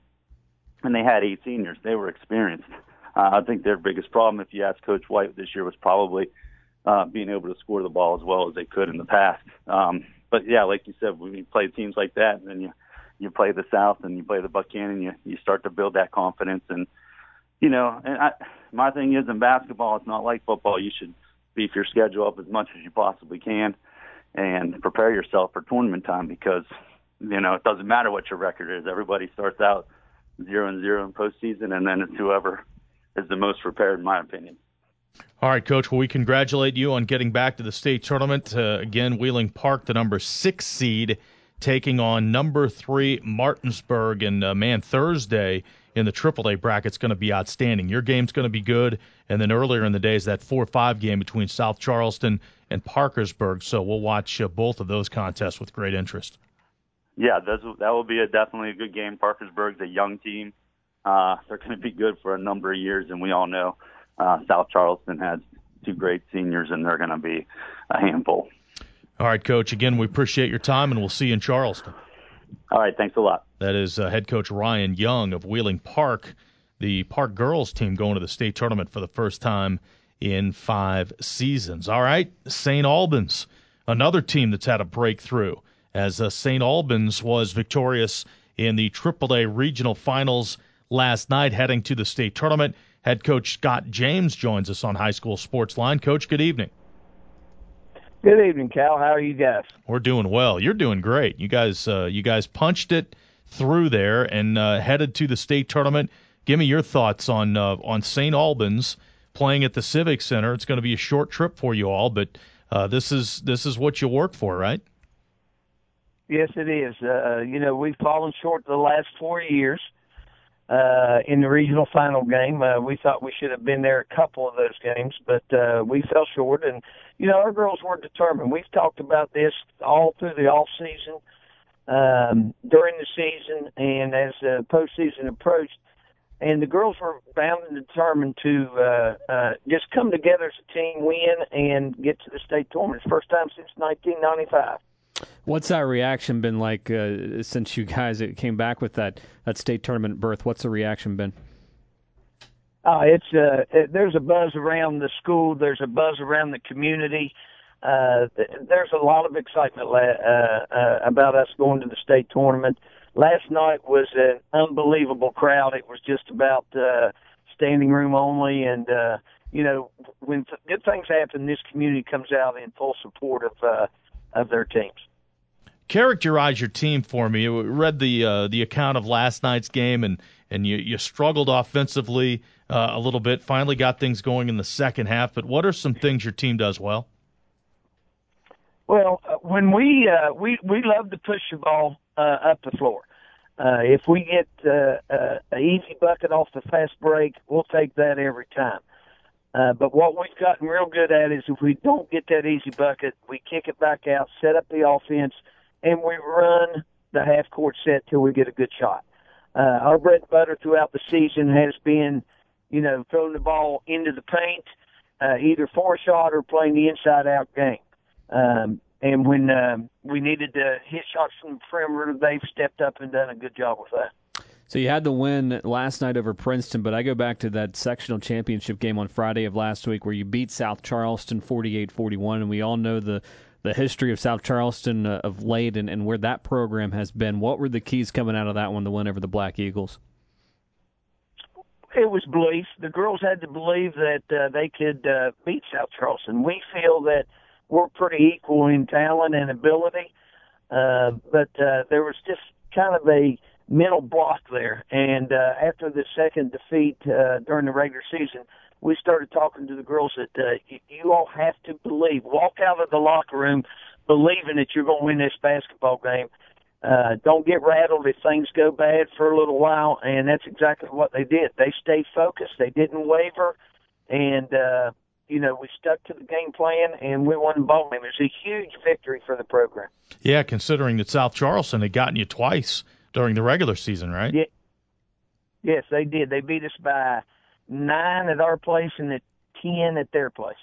and they had eight seniors. They were experienced. Uh, I think their biggest problem, if you ask Coach White this year, was probably uh, being able to score the ball as well as they could in the past. Um, but yeah, like you said, when you play teams like that, and then you you play the South and you play the Buckhannon, you you start to build that confidence. And you know, and I, my thing is in basketball, it's not like football. You should beef your schedule up as much as you possibly can and prepare yourself for tournament time because you know it doesn't matter what your record is. Everybody starts out zero and zero in postseason, and then it's whoever is the most prepared, in my opinion.
All right, Coach. Well, we congratulate you on getting back to the state tournament. Uh, again, Wheeling Park, the number six seed taking on number three Martinsburg. And uh, man, Thursday in the AAA bracket is going to be outstanding. Your game's going to be good, and then earlier in the day is that four-five game between South Charleston and Parkersburg. So we'll watch uh, both of those contests with great interest.
Yeah, that will be a definitely a good game. Parkersburg's a young team. Uh, they're going to be good for a number of years, and we all know uh, South Charleston has two great seniors, and they're going to be a handful.
All right, Coach. Again, we appreciate your time, and we'll see you in Charleston.
All right, thanks a lot.
That is uh, head coach Ryan Young of Wheeling Park, the Park girls team going to the state tournament for the first time in five seasons. All right, St. Albans, another team that's had a breakthrough, as uh, St. Albans was victorious in the AAA regional finals last night, heading to the state tournament. Head coach Scott James joins us on High School Sports Line. Coach, good evening.
Good evening, Cal. How are you guys?
We're doing well. You're doing great. You guys, uh, you guys punched it through there and uh, headed to the state tournament. Give me your thoughts on uh, on St. Albans playing at the Civic Center. It's going to be a short trip for you all, but uh, this is this is what you work for, right?
Yes, it is. Uh, you know, we've fallen short the last four years uh, in the regional final game. Uh, we thought we should have been there a couple of those games, but uh, we fell short. And you know, our girls were determined. We've talked about this all through the off season, um, during the season, and as the postseason approached. And the girls were bound and determined to uh, uh, just come together as a team, win, and get to the state tournament. First time since 1995.
What's that reaction been like uh, since you guys came back with that that state tournament berth? What's the reaction been?
Uh, it's uh, it, there's a buzz around the school. There's a buzz around the community. Uh, there's a lot of excitement uh, uh, about us going to the state tournament. Last night was an unbelievable crowd. It was just about uh, standing room only, and uh, you know when th- good things happen, this community comes out in full support of uh, of their teams.
Characterize your team for me. Read the uh, the account of last night's game, and and you you struggled offensively uh, a little bit. Finally, got things going in the second half. But what are some things your team does well?
Well, uh, when we uh, we we love to push the ball uh, up the floor. Uh, if we get uh, uh, an easy bucket off the fast break, we'll take that every time. Uh, but what we've gotten real good at is if we don't get that easy bucket, we kick it back out, set up the offense, and we run the half court set till we get a good shot. Uh, our bread and butter throughout the season has been, you know, throwing the ball into the paint, uh, either for a shot or playing the inside out game. Um, and when um, we needed to hit shots from the perimeter, they've stepped up and done a good job with that.
So you had the win last night over Princeton, but I go back to that sectional championship game on Friday of last week where you beat South Charleston 48-41, and we all know the the history of South Charleston uh, of late and, and where that program has been. What were the keys coming out of that one the win over the Black Eagles?
It was belief. The girls had to believe that uh, they could uh, beat South Charleston. We feel that – we're pretty equal in talent and ability. Uh, but uh, there was just kind of a mental block there. And uh, after the second defeat uh, during the regular season, we started talking to the girls that uh, you, you all have to believe. Walk out of the locker room believing that you're going to win this basketball game. Uh, don't get rattled if things go bad for a little while, and that's exactly what they did. They stayed focused. They didn't waver, and uh, you know, we stuck to the game plan and we won the ball game. It was a huge victory for the program.
Yeah, considering that South Charleston had gotten you twice during the regular season, right?
Yeah. Yes, they did. They beat us by nine at our place and at ten at their place.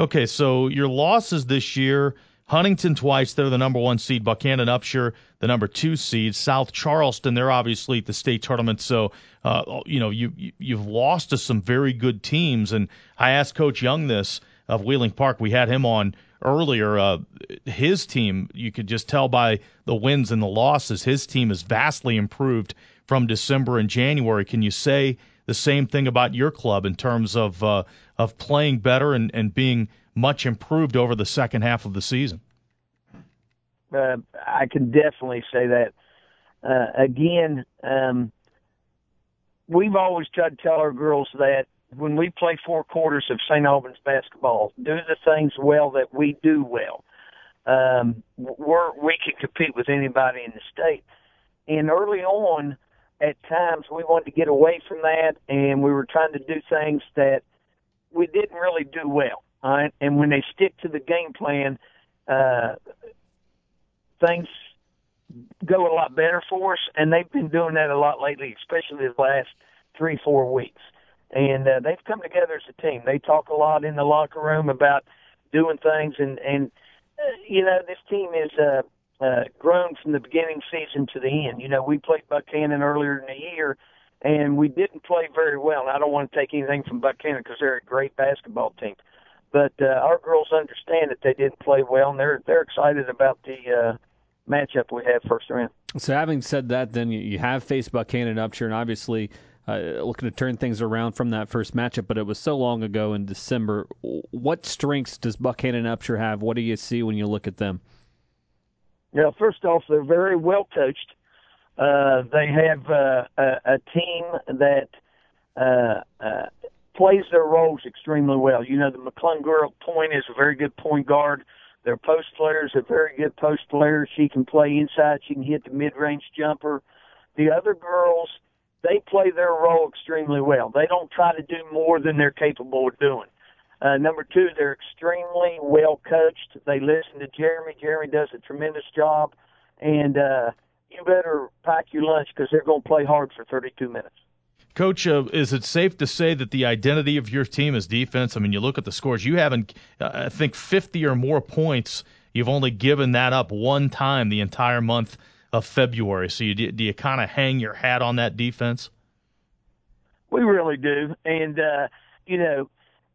Okay, so your losses this year Huntington twice, they're the number one seed. Buckhannon Upshur, the number two seed. South Charleston, they're obviously at the state tournament. So, uh, you know, you, you've lost to some very good teams. And I asked Coach Young this of Wheeling Park. We had him on earlier. Uh, his team, you could just tell by the wins and the losses, his team has vastly improved from December and January. Can you say the same thing about your club in terms of uh, of playing better and, and being much improved over the second half of the season.
Uh, I can definitely say that. Uh, again, um, we've always tried to tell our girls that when we play four quarters of St. Albans basketball, do the things well that we do well. Um, we're, we can compete with anybody in the state. And early on, at times, we wanted to get away from that, and we were trying to do things that we didn't really do well. Right, and when they stick to the game plan, uh, things go a lot better for us. And they've been doing that a lot lately, especially the last three, four weeks. And uh, they've come together as a team. They talk a lot in the locker room about doing things, and and uh, you know this team is uh, uh, grown from the beginning season to the end. You know we played Buckhannon earlier in the year and we didn't play very well. And I don't want to take anything from Buckhannon because they're a great basketball team, but uh, our girls understand that they didn't play well, and they're they're excited about the uh, matchup we have first round.
So, having said that, then you have faced Buckhannon Upshur, and obviously. Uh, looking to turn things around from that first matchup, but it was so long ago in December. What strengths does Buckhannon Upshur have? What do you see when you look at them?
Yeah, first off, they're very well coached. Uh, they have uh, a, a team that uh, uh, plays their roles extremely well. You know, the McClung girl point is a very good point guard. Their post players are very good post players. She can play inside. She can hit the mid range jumper. The other girls, they play their role extremely well. They don't try to do more than they're capable of doing. Uh, number two, they're extremely well coached. They listen to Jeremy. Jeremy does a tremendous job, and uh, you better pack your lunch because they're going to play hard for 32 minutes.
Coach, uh, is it safe to say that the identity of your team is defense? I mean, you look at the scores. You haven't, uh, I think, 50 or more points you've only given that up one time the entire month of February. So you, do you kind of hang your hat on that defense?
We really do, and uh, you know,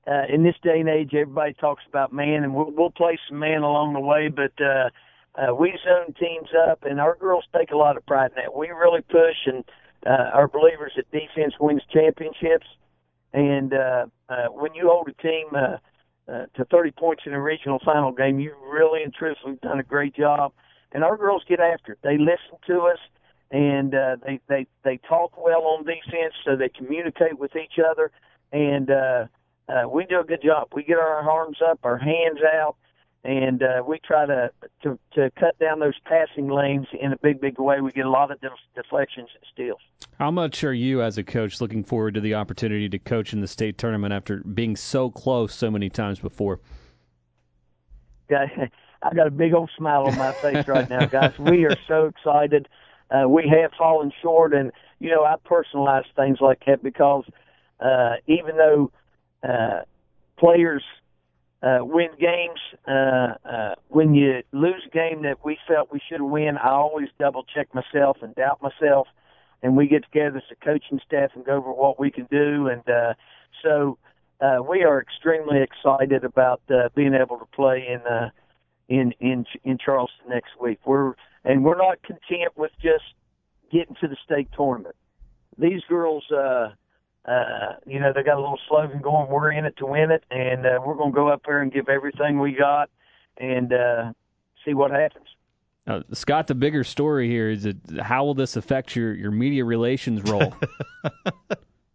uh, in this day and age, everybody talks about man, and we'll, we'll play some man along the way, but uh, uh, we zone teams up, and our girls take a lot of pride in that. We really push, and uh, our believers that defense wins championships. And uh, uh, when you hold a team uh, uh, to 30 points in a regional final game, you really and truthfully done a great job. And our girls get after it. They listen to us, and uh, they they they talk well on defense, so they communicate with each other, and uh, uh, we do a good job. We get our arms up, our hands out, and uh, we try to, to to cut down those passing lanes in a big, big way. We get a lot of deflections and steals.
How much are you, as a coach, looking forward to the opportunity to coach in the state tournament after being so close so many times before?
Got, I got a big old smile on my face right now, guys. We are so excited. Uh, we have fallen short, and you know I personalize things like that because uh, even though uh, players uh, win games. Uh, uh, when you lose a game that we felt we should win, I always double check myself and doubt myself. And we get together as a coaching staff and go over what we can do. And uh, so uh, we are extremely excited about uh, being able to play in uh, in in in Charleston next week. We're and we're not content with just getting to the state tournament. These girls. Uh, uh, you know, they got a little slogan going. We're in it to win it, and uh, we're going to go up there and give everything we got, and uh, see what happens.
Uh, Scott, the bigger story here is that how will this affect your, your media relations role?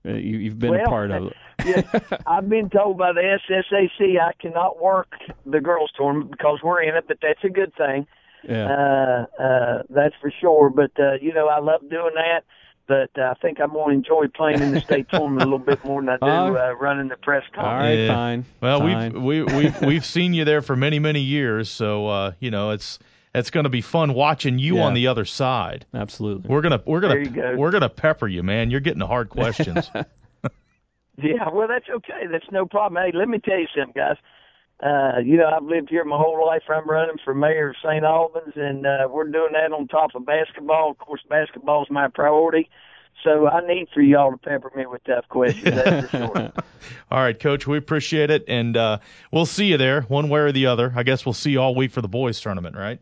Uh, you, have been
well,
a part of it.
yeah, I've been told by the SSAC I cannot work the girls' tournament because we're in it, but that's a good thing.
Yeah.
Uh, uh, that's for sure. But uh, you know, I love doing that but uh, I think I'm going to enjoy playing in the state tournament a little bit more than I do uh, running the press conference.
All right,
yeah.
fine.
Well,
fine.
we've we, we've we've seen you there for many many years, so uh, you know it's it's going to be fun watching you
yeah.
on the other side.
Absolutely.
We're gonna we're gonna
go.
we're gonna pepper you, man. You're getting the hard questions.
yeah, well, that's okay. That's no problem. Hey, let me tell you something, guys. Uh, you know, I've lived here my whole life. I'm running for mayor of St. Albans, and uh, we're doing that on top of basketball. Of course, basketball is my priority. So I need for y'all to pepper me with tough questions. That's for sure.
all right, Coach. We appreciate it, and uh, we'll see you there, one way or the other. I guess we'll see you all week for the boys tournament, right?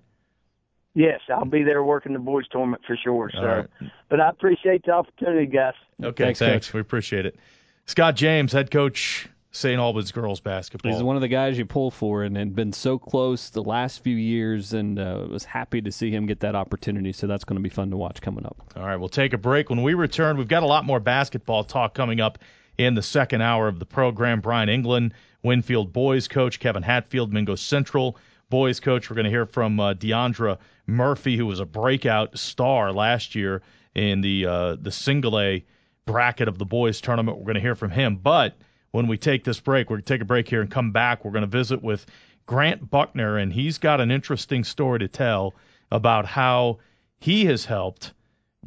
Yes, I'll be there working the boys tournament for sure. So,
right.
but I appreciate the opportunity, guys.
Okay,
Thanks,
thanks. We appreciate it. Scott James, head coach St. Albans girls basketball.
He's one of the guys you pull for and, and been so close the last few years, and uh, was happy to see him get that opportunity. So that's going to be fun to watch coming up.
All right, we'll take a break. When we return, we've got a lot more basketball talk coming up in the second hour of the program. Brian England, Winfield boys coach, Kevin Hatfield, Mingo Central boys coach. We're going to hear from uh, Deandra Murphy, who was a breakout star last year in the uh, the single A bracket of the boys tournament. We're going to hear from him, but when we take this break. We're going to take a break here and come back. We're going to visit with Grant Buckner, and he's got an interesting story to tell about how he has helped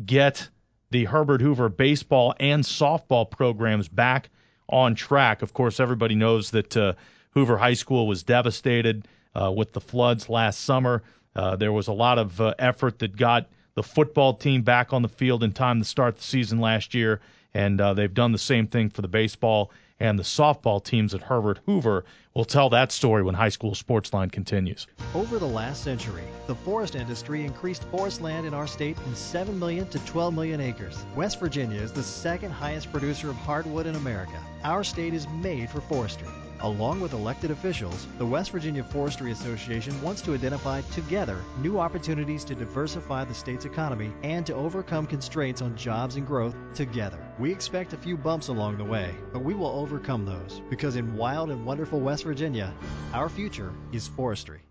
get the Herbert Hoover baseball and softball programs back on track. Of course, everybody knows that uh, Hoover High School was devastated uh, with the floods last summer. Uh, there was a lot of uh, effort that got the football team back on the field in time to start the season last year, and uh, they've done the same thing for the baseball and the softball teams at Herbert Hoover. We'll tell that story when High School Sportsline continues.
Over the last century, the forest industry increased forest land in our state from 7 million to 12 million acres. West Virginia is the second highest producer of hardwood in America. Our state is made for forestry. Along with elected officials, the West Virginia Forestry Association wants to identify together new opportunities to diversify the state's economy and to overcome constraints on jobs and growth together. We expect a few bumps along the way, but we will overcome those because in wild and wonderful West Virginia, our future is forestry.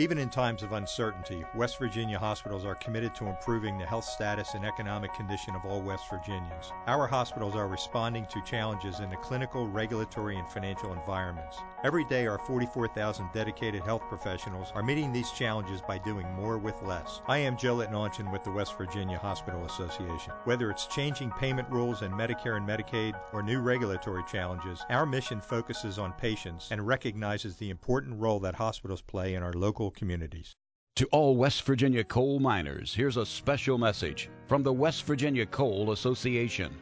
Even in times of uncertainty, West Virginia hospitals are committed to improving the health status and economic condition of all West Virginians. Our hospitals are responding to challenges in the clinical, regulatory, and financial environments. Every day, our 44,000 dedicated health professionals are meeting these challenges by doing more with less. I am Joe Letnaunchyn with the West Virginia Hospital Association. Whether it's changing payment rules in Medicare and Medicaid or new regulatory challenges, our mission focuses on patients and recognizes the important role that hospitals play in our local communities.
To all West Virginia coal miners, here's a special message from the West Virginia Coal Association.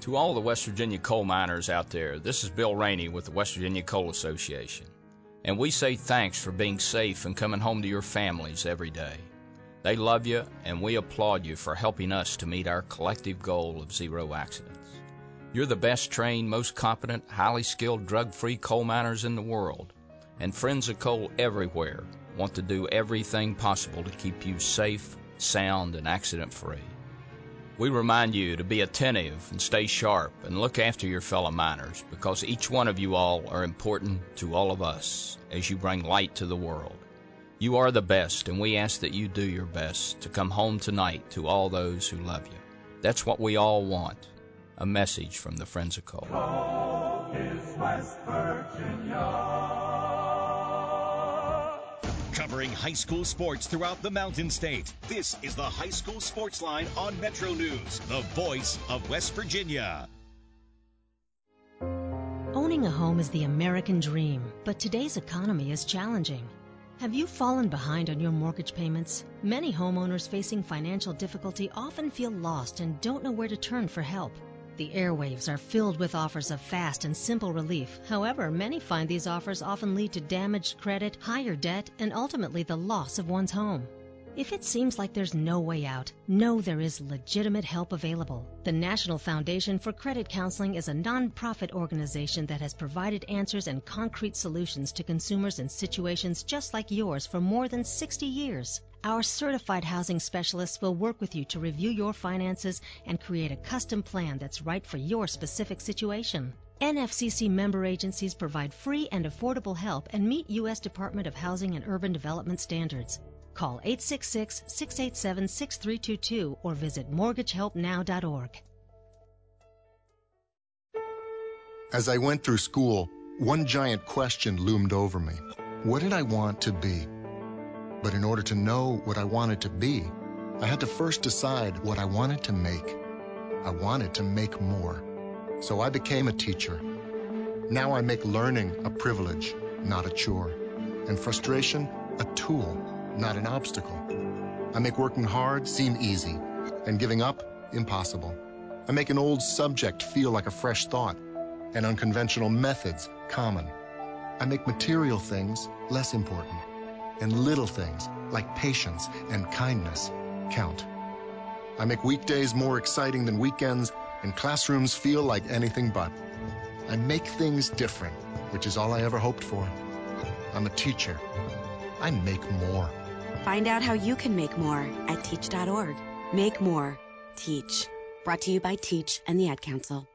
To all the West Virginia coal miners out there, this is Bill Raney with the West Virginia Coal Association. And we say thanks for being safe and coming home to your families every day. They love you, and we applaud you for helping us to meet our collective goal of zero accidents. You're the best trained, most competent, highly skilled, drug free coal miners in the world. And Friends of Coal everywhere want to do everything possible to keep you safe, sound, and accident free. We remind you to be attentive and stay sharp and look after your fellow miners because each one of you all are important to all of us as you bring light to the world. You are the best, and we ask that you do your best to come home tonight to all those who love you. That's what we all want. A message from the Friends of Coal.
Covering high school sports throughout the Mountain State. This is the High School Sports Line on Metro News, the voice of West Virginia.
Owning a home is the American dream, but today's economy is challenging. Have you fallen behind on your mortgage payments? Many homeowners facing financial difficulty often feel lost and don't know where to turn for help. The airwaves are filled with offers of fast and simple relief. However, many find these offers often lead to damaged credit, higher debt, and ultimately the loss of one's home. If it seems like there's no way out, know there is legitimate help available. The National Foundation for Credit Counseling is a nonprofit organization that has provided answers and concrete solutions to consumers in situations just like yours for more than 60 years. Our certified housing specialists will work with you to review your finances and create a custom plan that's right for your specific situation. NFCC member agencies provide free and affordable help and meet U.S. Department of Housing and Urban Development standards. Call 866 687 6322 or visit mortgagehelpnow.org.
As I went through school, one giant question loomed over me What did I want to be? But in order to know what I wanted to be, I had to first decide what I wanted to make. I wanted to make more. So I became a teacher. Now I make learning a privilege, not a chore, and frustration a tool, not an obstacle. I make working hard seem easy, and giving up impossible. I make an old subject feel like a fresh thought, and unconventional methods common. I make material things less important and little things like patience and kindness count. I make weekdays more exciting than weekends and classrooms feel like anything but. I make things different, which is all I ever hoped for. I'm a teacher. I make more.
Find out how you can make more at teach.org. Make more. Teach. Brought to you by Teach and the Ad Council.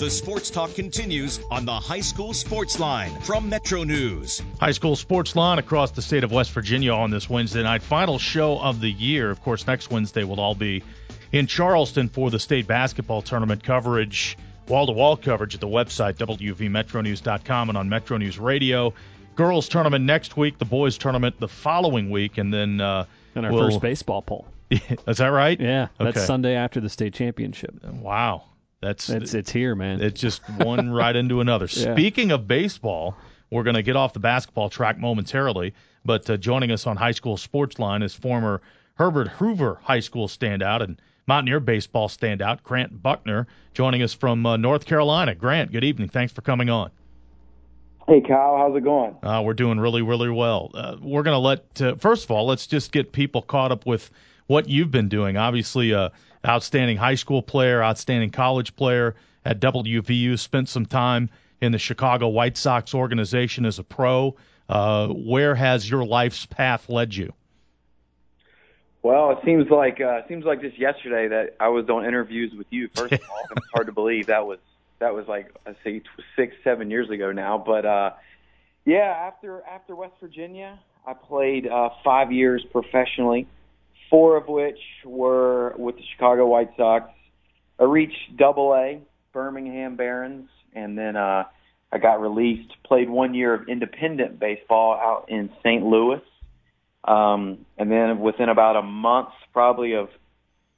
The sports talk continues on the High School Sports Line from Metro News.
High school sports line across the state of West Virginia on this Wednesday night. Final show of the year. Of course, next Wednesday we'll all be in Charleston for the state basketball tournament coverage, wall to wall coverage at the website, WVMetroNews.com, and on Metro News Radio. Girls tournament next week, the boys tournament the following week, and then. Uh,
and our
we'll,
first baseball poll.
Is that right?
Yeah, that's
Okay.
Sunday after the state championship.
Wow. That's
it's it's here, man.
It's just one right into another.
Yeah.
Speaking of baseball, we're going to get off the basketball track momentarily, but uh, joining us on High School Sports Line is former Herbert Hoover High School standout and Mountaineer baseball standout Grant Buckner, joining us from uh, North Carolina. Grant, good evening. Thanks for coming on.
Hey, Kyle, how's it going?
Uh, we're doing really, really well. Uh, we're going to let, uh, first of all, let's just get people caught up with what you've been doing. Obviously, uh, outstanding high school player, outstanding college player at WVU, spent some time in the Chicago White Sox organization as a pro. Uh, where has your life's path led you?
Well, it seems like uh, seems like just yesterday that I was on interviews with you. First of all, it's hard to believe that was that was like I say six, seven years ago now. But uh, yeah, after after West Virginia, I played uh, five years professionally, four of which were with the Chicago White Sox. I reached Double A, Birmingham Barons, and then uh, I got released. Played one year of independent baseball out in St. Louis. Um, and then within about a month, probably of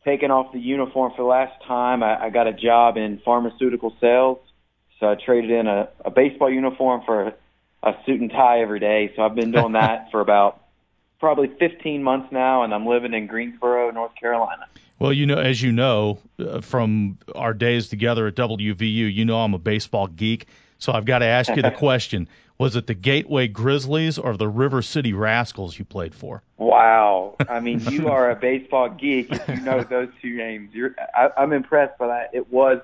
taking off the uniform for the last time. I, I got a job in pharmaceutical sales, so I traded in a, a baseball uniform for a, a suit and tie every day. So I've been doing that for about probably 15 months now, and I'm living in Greensboro, North Carolina.
Well, you know, as you know uh, from our days together at WVU, you know I'm a baseball geek. So I've got to ask you the question: Was it the Gateway Grizzlies or the River City Rascals you played for?
Wow, I mean, you are a baseball geek if you know those two names. You're, I, I'm impressed by that. It was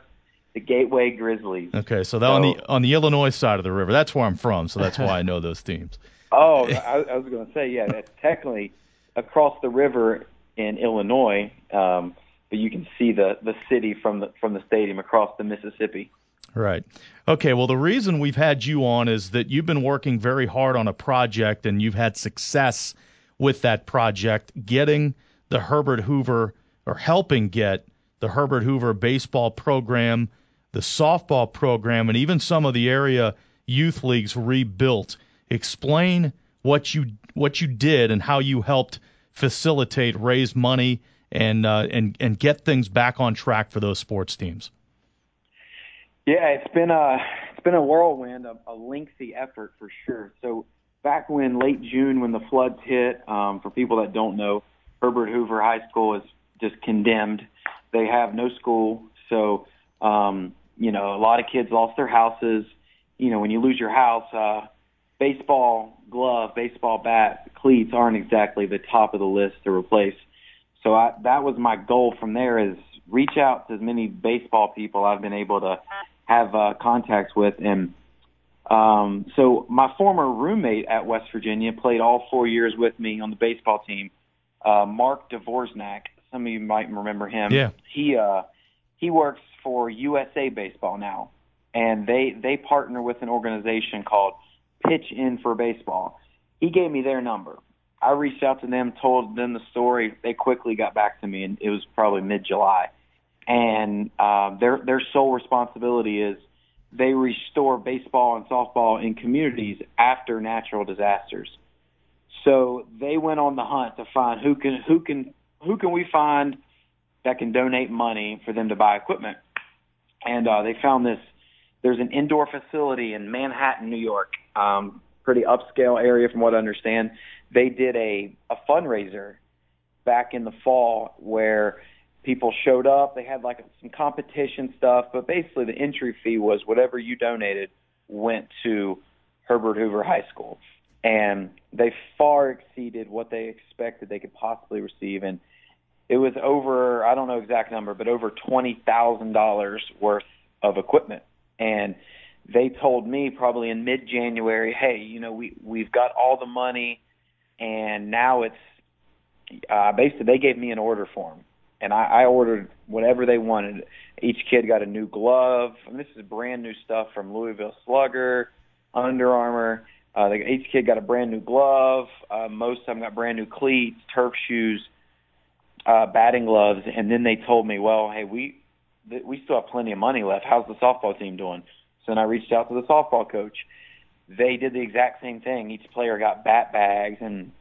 the Gateway Grizzlies.
Okay, so that so, on the on the Illinois side of the river. That's where I'm from, so that's why I know those teams.
Oh, I, I was going to say, yeah, that's technically across the river in Illinois, um, but you can see the the city from the from the stadium across the Mississippi.
Right. Okay. Well, the reason we've had you on is that you've been working very hard on a project and you've had success with that project, getting the Herbert Hoover or helping get the Herbert Hoover baseball program, the softball program, and even some of the area youth leagues rebuilt. Explain what you what you did and how you helped facilitate, raise money, and uh, and and get things back on track for those sports teams.
Yeah, it's been a it's been a whirlwind, a, a lengthy effort for sure. So back when late June, when the floods hit, um, for people that don't know, Herbert Hoover High School is just condemned. They have no school, so um, you know a lot of kids lost their houses. You know when you lose your house, uh, baseball glove, baseball bat, cleats aren't exactly the top of the list to replace. So I, that was my goal from there is reach out to as many baseball people I've been able to have uh, contacts with. And um, so my former roommate at West Virginia played all four years with me on the baseball team. Uh, Mark Dvorznak. Some of you might remember him.
Yeah.
He uh, he works for USA Baseball now, and they they partner with an organization called Pitch In for Baseball. He gave me their number. I reached out to them, told them the story. They quickly got back to me, and it was probably mid July and uh, their their sole responsibility is they restore baseball and softball in communities after natural disasters. So they went on the hunt to find who can who can who can we find that can donate money for them to buy equipment. And uh, they found this. There's an indoor facility in Manhattan, New York, um, pretty upscale area from what I understand. They did a a fundraiser back in the fall where people showed up. They had like some competition stuff, but basically the entry fee was whatever you donated went to Herbert Hoover High School. And they far exceeded what they expected they could possibly receive. And it was over, I don't know exact number, but over $20,000 worth of equipment. And they told me probably in mid January, hey, you know, we, we've got all the money and now it's, uh, basically they gave me an order form and I, I ordered whatever they wanted. Each kid got a new glove. And this is brand new stuff from Louisville Slugger, Under Armour. Uh, they, each kid got a brand new glove. Uh, most of them got brand new cleats, turf shoes, uh, batting gloves, and then they told me, "Well, hey, we th- we still have plenty of money left. How's the softball team doing?" So then I reached out to the softball coach. They did the exact same thing. Each player got bat bags and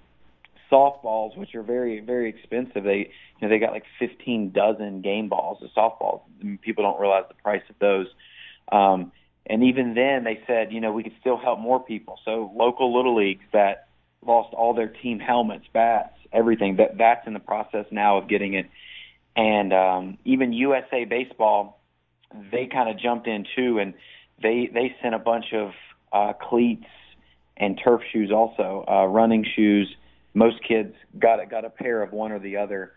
softballs, which are very very expensive. They you know they got like 15 dozen game balls of softballs. People don't realize the price of those. Um, and even then, they said you know we could still help more people. So local little leagues that lost all their team helmets, bats, everything that that's in the process now of getting it. And um, even USA Baseball, they kind of jumped in too, and they they sent a bunch of uh, cleats and turf shoes also, uh, running shoes most kids got got a pair of one or the other,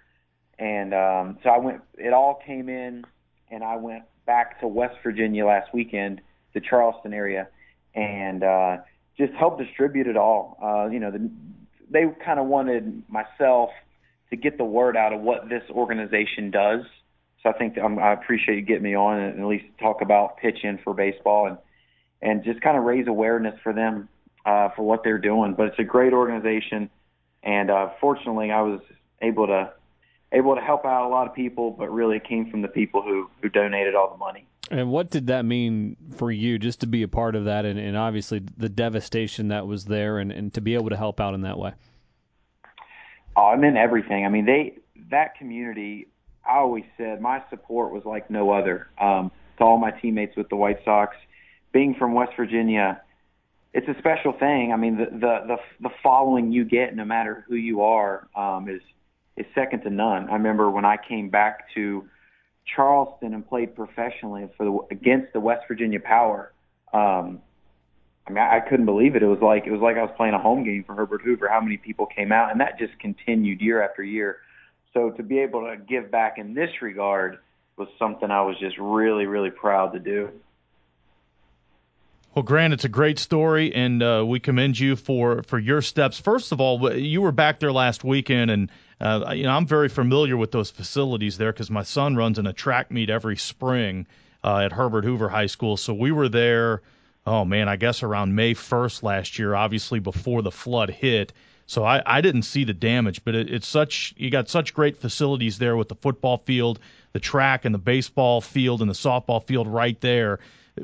and um, so I went. It all came in, and I went back to West Virginia last weekend, the Charleston area, and uh, just helped distribute it all. Uh, you know, the, they kind of wanted myself to get the word out of what this organization does. So I think um, I appreciate you getting me on and at least talk about pitch in for baseball and and just kind of raise awareness for them uh, for what they're doing. But it's a great organization and uh, fortunately, I was able to able to help out a lot of people, but really it came from the people who who donated all the money.
And what did that mean for you, just to be a part of that, and, and obviously the devastation that was there, and, and to be able to help out in that way?
Oh, I meant everything. I mean, they that community. I always said my support was like no other. Um, to all my teammates with the White Sox, being from West Virginia, it's a special thing. I mean, the the the, the following you get, no matter who you are, um, is is second to none. I remember when I came back to Charleston and played professionally for the against the West Virginia Power. Um, I mean, I couldn't believe it. It was like it was like I was playing a home game for Herbert Hoover. How many people came out, and that just continued year after year. So to be able to give back in this regard was something I was just really, really proud to do.
Well, Grant, it's a great story, and uh, we commend you for, for your steps. First of all, you were back there last weekend, and uh, you know I'm very familiar with those facilities there because my son runs in a track meet every spring uh, at Herbert Hoover High School. So we were there. Oh man, I guess around May 1st last year, obviously before the flood hit. So I, I didn't see the damage, but it, it's such you got such great facilities there with the football field, the track, and the baseball field and the softball field right there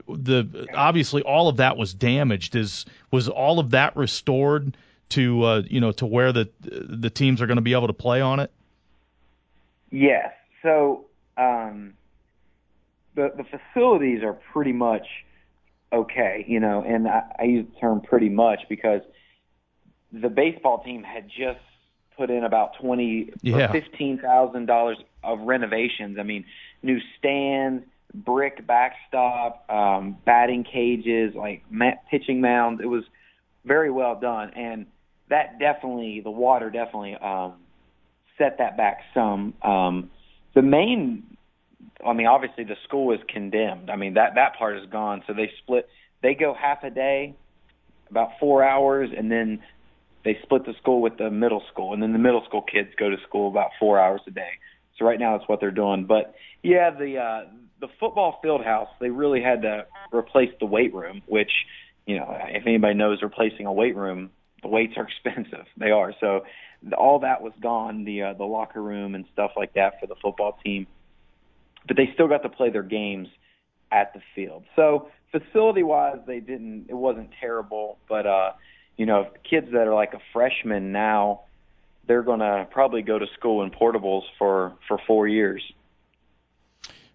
the obviously all of that was damaged. Is was all of that restored to uh, you know to where the the teams are going to be able to play on it?
Yes. So um, the the facilities are pretty much okay, you know, and I, I use the term pretty much because the baseball team had just put in about twenty
yeah.
or fifteen thousand dollars of renovations. I mean, new stands brick backstop, um, batting cages, like pitching mounds. It was very well done, and that definitely the water definitely um, set that back some. Um, the main, I mean, obviously the school is condemned. I mean that that part is gone. So they split. They go half a day, about four hours, and then they split the school with the middle school, and then the middle school kids go to school about four hours a day. So right now that's what they're doing. But yeah, the uh, the football field house, they really had to replace the weight room, which, you know, if anybody knows replacing a weight room, the weights are expensive. They are. So all that was gone, the uh, the locker room and stuff like that for the football team. But they still got to play their games at the field. So facility wise, they didn't. It wasn't terrible, but uh, you know, kids that are like a freshman now, they're gonna probably go to school in portables for for four years.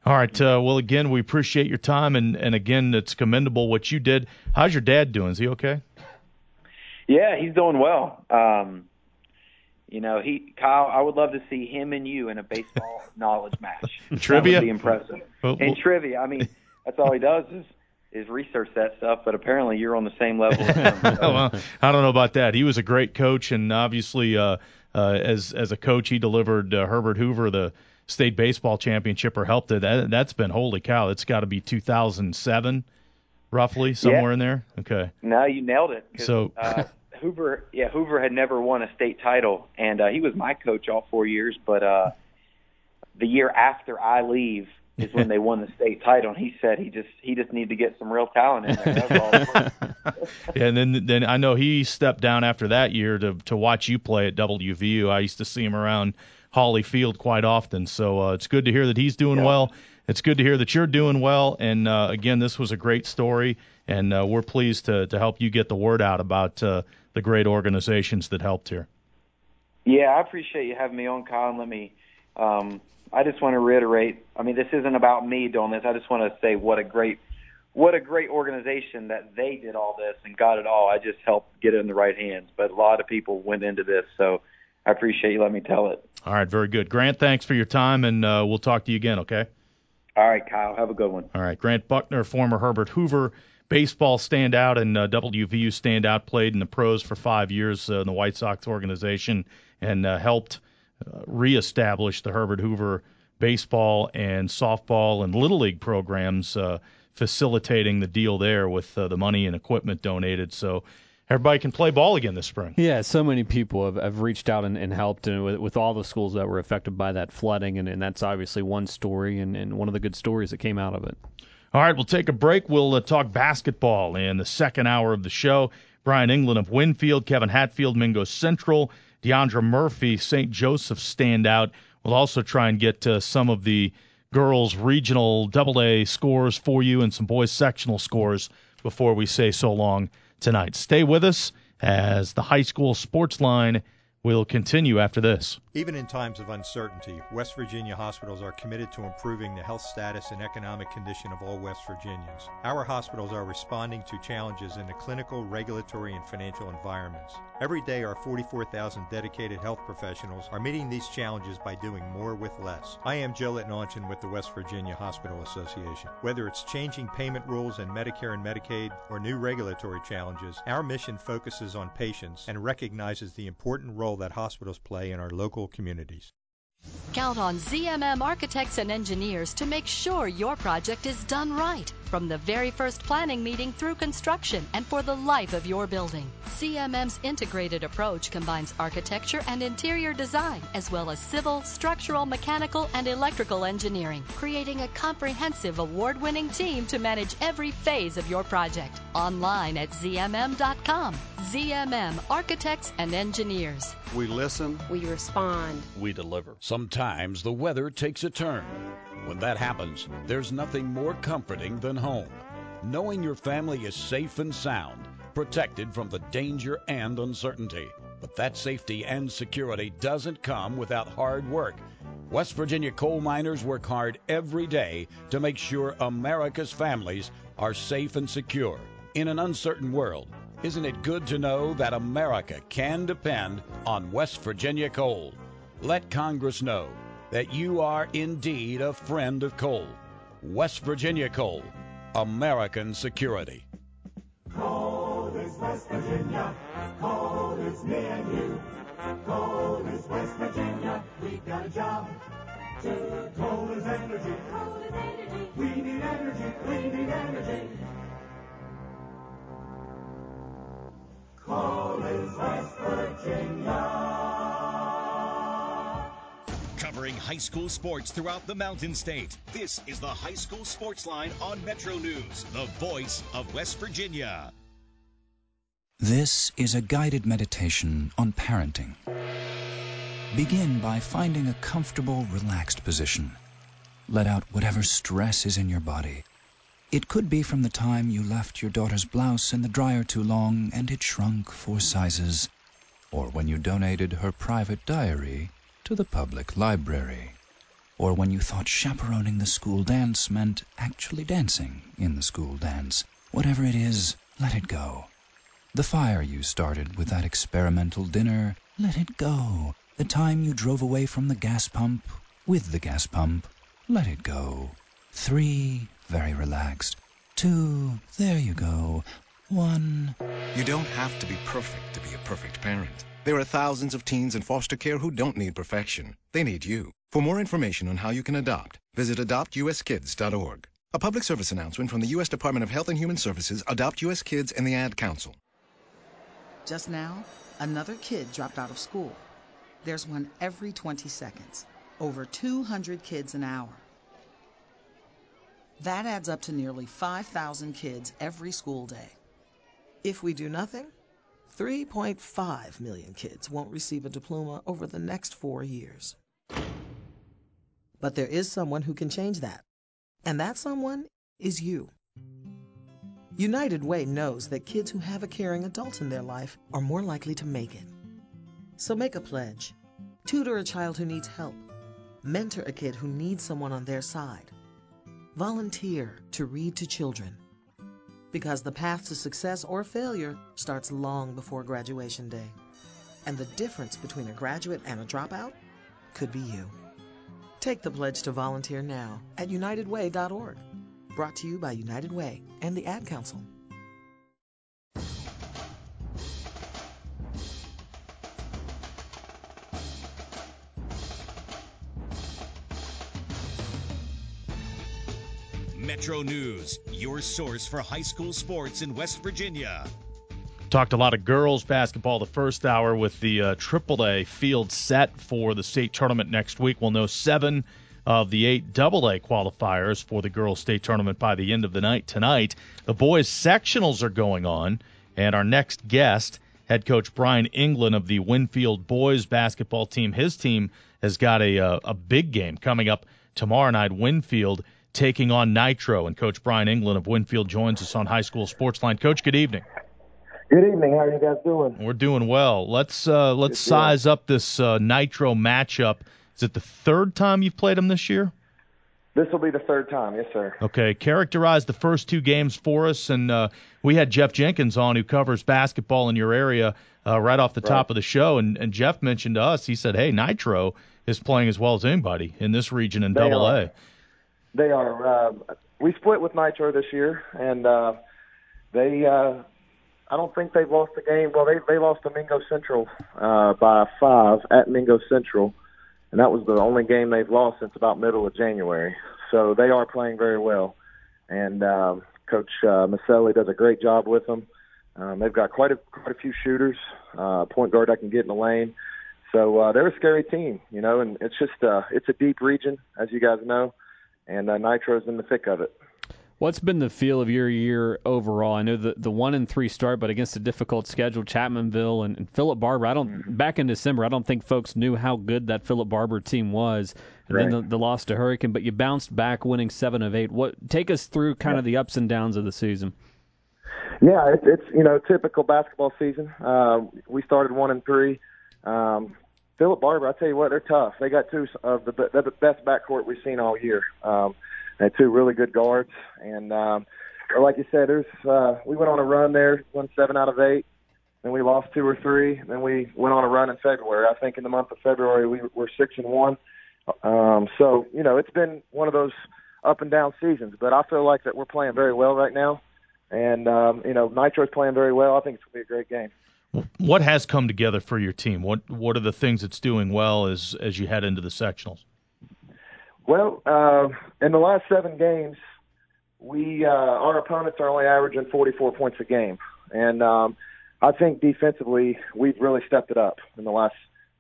All right. Uh, well, again, we appreciate your time, and and again, it's commendable what you did. How's your dad doing? Is he okay?
Yeah, he's doing well. Um, you know, he Kyle, I would love to see him and you in a baseball knowledge match.
trivia
that would be impressive.
Well,
and trivia, I mean, that's all he does is is research that stuff. But apparently, you're on the same level. As him, so.
well, I don't know about that. He was a great coach, and obviously, uh, uh, as as a coach, he delivered uh, Herbert Hoover the state baseball championship or helped it. That, that's been holy cow. It's got to be 2007, roughly somewhere
yeah.
in there. Okay.
No, you nailed it.
So
uh, Hoover, yeah, Hoover had never won a state title, and uh, he was my coach all four years. But uh, the year after I leave is when they won the state title, and he said he just he just needed to get some real talent in there.
All yeah, and then then I know he stepped down after that year to to watch you play at WVU. I used to see him around Hawley Field quite often. So uh, it's good to hear that he's doing yeah. well. It's good to hear that you're doing well. And uh, again, this was a great story, and uh, we're pleased to to help you get the word out about uh, the great organizations that helped here.
Yeah, I appreciate you having me on, Kyle. And let me. Um, I just want to reiterate. I mean, this isn't about me doing this. I just want to say what a great what a great organization that they did all this and got it all. I just helped get it in the right hands, but a lot of people went into this, so I appreciate you letting me tell it.
All right, very good. Grant, thanks for your time, and uh, we'll talk to you again, okay?
All right, Kyle. Have a good one.
All right, Grant Buckner, former Herbert Hoover baseball standout and uh, WVU standout, played in the pros for five years uh, in the White Sox organization and uh, helped uh, reestablish the Herbert Hoover baseball and softball and little league programs, uh, facilitating the deal there with uh, the money and equipment donated. So everybody can play ball again this spring.
Yeah, so many people have, have reached out and, and helped and with, with, all the schools that were affected by that flooding, and, and that's obviously one story and, and one of the good stories that came out of it.
All right, we'll take a break. We'll uh, talk basketball in the second hour of the show. Brian England of Winfield, Kevin Hatfield, Mingo Central, Deandra Murphy, St. Joseph standout. We'll also try and get to some of the girls' regional double A scores for you and some boys' sectional scores before we say so long tonight. Stay with us as the high school sports line We'll continue after this.
Even in times of uncertainty, West Virginia hospitals are committed to improving the health status and economic condition of all West Virginians. Our hospitals are responding to challenges in the clinical, regulatory, and financial environments. Every day, our 44,000 dedicated health professionals are meeting these challenges by doing more with less. I am Joe Letnaunchyn with the West Virginia Hospital Association. Whether it's changing payment rules in Medicare and Medicaid or new regulatory challenges, our mission focuses on patients and recognizes the important role that hospitals play in our local communities.
Count on ZMM architects and engineers to make sure your project is done right from the very first planning meeting through construction and for the life of your building. ZMM's integrated approach combines architecture and interior design as well as civil, structural, mechanical, and electrical engineering, creating a comprehensive award winning team to manage every phase of your project. Online at ZMM.com. ZMM Architects and Engineers.
We listen.
We respond.
We deliver. Sometimes the weather takes a turn. When that happens, there's nothing more comforting than home. Knowing your family is safe and sound, protected from the danger and uncertainty. But that safety and security doesn't come without hard work. West Virginia coal miners work hard every day to make sure America's families are safe and secure. In an uncertain world, isn't it good to know that America can depend on West Virginia coal? Let Congress know that you are indeed a friend of coal. West Virginia Coal, American security.
Coal is West Virginia. Coal is me and you. Coal is West Virginia. We got a job to coal is energy. Coal is energy. We need energy. We need energy. Coal is West Virginia.
Covering high school sports throughout the Mountain State. This is the High School Sports Line on Metro News, the voice of West Virginia.
This is a guided meditation on parenting. Begin by finding a comfortable, relaxed position. Let out whatever stress is in your body. It could be from the time you left your daughter's blouse in the dryer too long and it shrunk four sizes, or when you donated her private diary to the public library, or when you thought chaperoning the school dance meant actually dancing in the school dance. Whatever it is, let it go. The fire you started with that experimental dinner, let it go. The time you drove away from the gas pump with the gas pump, let it go. Three, very relaxed. Two, there you go. One.
You don't have to be perfect to be a perfect parent. There are thousands of teens in foster care who don't need perfection. They need you. For more information on how you can adopt, visit adoptuskids.org. A public service announcement from the U.S. Department of Health and Human Services, Adopt U.S. Kids, and the Ad Council.
Just now, another kid dropped out of school. There's one every 20 seconds. Over 200 kids an hour. That adds up to nearly 5,000 kids every school day.
If we do nothing, 3.5 million kids won't receive a diploma over the next four years. But there is someone who can change that. And that someone is you. United Way knows that kids who have a caring adult in their life are more likely to make it. So make a pledge. Tutor a child who needs help. Mentor a kid who needs someone on their side. Volunteer to read to children. Because the path to success or failure starts long before graduation day. And the difference between a graduate and a dropout could be you. Take the pledge to volunteer now at unitedway.org. Brought to you by United Way and the Ad Council.
Metro News, your source for high school sports in West Virginia.
Talked a lot of girls basketball the first hour with the uh, AAA field set for the state tournament next week. We'll know seven of the eight AA qualifiers for the girls state tournament by the end of the night tonight. The boys sectionals are going on, and our next guest, head coach Brian England of the Winfield boys basketball team, his team has got a a, a big game coming up tomorrow night. Winfield taking on Nitro, and Coach Brian England of Winfield joins us on High School Sportsline. Coach, good evening.
Good evening. How are you guys doing?
We're doing well. Let's uh, let's size up this uh, Nitro matchup. Is it the third time you've played them this year?
This will be the third time, yes, sir.
Okay, characterize the first two games for us, and uh, we had Jeff Jenkins on, who covers basketball in your area, uh, right off the
Right.
top of the show, and, and Jeff mentioned to us, he said, "Hey, Nitro is playing as well as anybody in this region in
They
Double
are.
A."
They are. Uh, we split with Nitro this year, and uh, they. Uh, I don't think they've lost a game. Well, they they lost to Mingo Central uh, by five at Mingo Central, and that was the only game they've lost since about middle of January. So they are playing very well, and um, Coach uh, Maselli does a great job with them. Um, they've got quite a quite a few shooters, uh, point guard that can get in the lane. So uh, they're a scary team, you know, and it's just uh, it's a deep region, as you guys know, and uh, Nitro's in the thick of it.
What's been the feel of your year overall? I know the the one and three start, but against a difficult schedule, Chapmanville and, and Philip Barbour. I don't back in December. I don't think folks knew how good that Philip Barbour team was, and then the, the loss to Hurricane. But you bounced back, winning seven of eight. What take us through kind of the ups and downs of the season?
Yeah, it's, it's you know typical basketball season. Uh, we started one and three. Um, Philip Barbour, I tell you what, they're tough. They got two of the, the best backcourt we've seen all year. Um, they had two really good guards, and um, like you said, there's uh, we went on a run there, won seven out of eight. Then we lost two or three. and Then we went on a run in February. I think in the month of February we were six and one. Um, so you know it's been one of those up and down seasons, but I feel like that we're playing very well right now, and um, you know Nitro's playing very well. I think it's gonna be a great game.
What has come together for your team? What what are the things it's doing well as as you head into the sectionals?
Well, uh, in the last seven games, we uh, our opponents are only averaging 44 points a game, and um, I think defensively we've really stepped it up in the last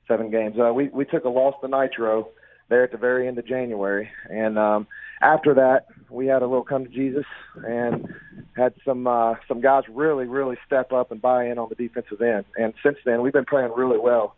seven games. Uh, we we took a loss to Nitro there at the very end of January, and um, after that we had a little come to Jesus and had some uh, some guys really really step up and buy in on the defensive end. And since then we've been playing really well.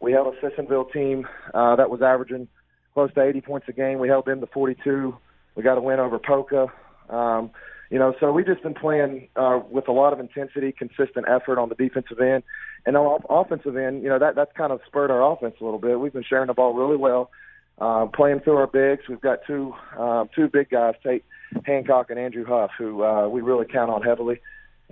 We held a Sissonville team uh, that was averaging close to 80 points a game. We held them to 42. We got a win over Poca. Um, you know, so we've just been playing uh, with a lot of intensity, consistent effort on the defensive end, and on offensive end, you know that that's kind of spurred our offense a little bit. We've been sharing the ball really well, uh, playing through our bigs. We've got two uh, two big guys, Tate Hancock and Andrew Huff, who uh, we really count on heavily.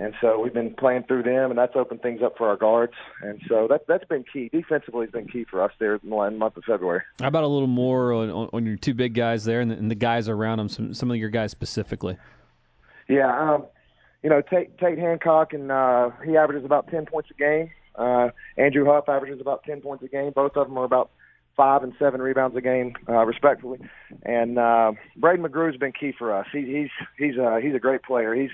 And so we've been playing through them, and that's opened things up for our guards. And so that that's been key. Defensively has been key for us there in the month of February.
How about a little more on, on, your two big guys there and the, and the guys around them? Some some of your guys specifically.
Yeah, um, you know Tate, Tate Hancock, and uh, he averages about ten points a game. Uh, Andrew Huff averages about ten points a game. Both of them are about five and seven rebounds a game, uh, respectively. And uh, Braden McGrew's been key for us. He, he's he's uh, he's a great player. He's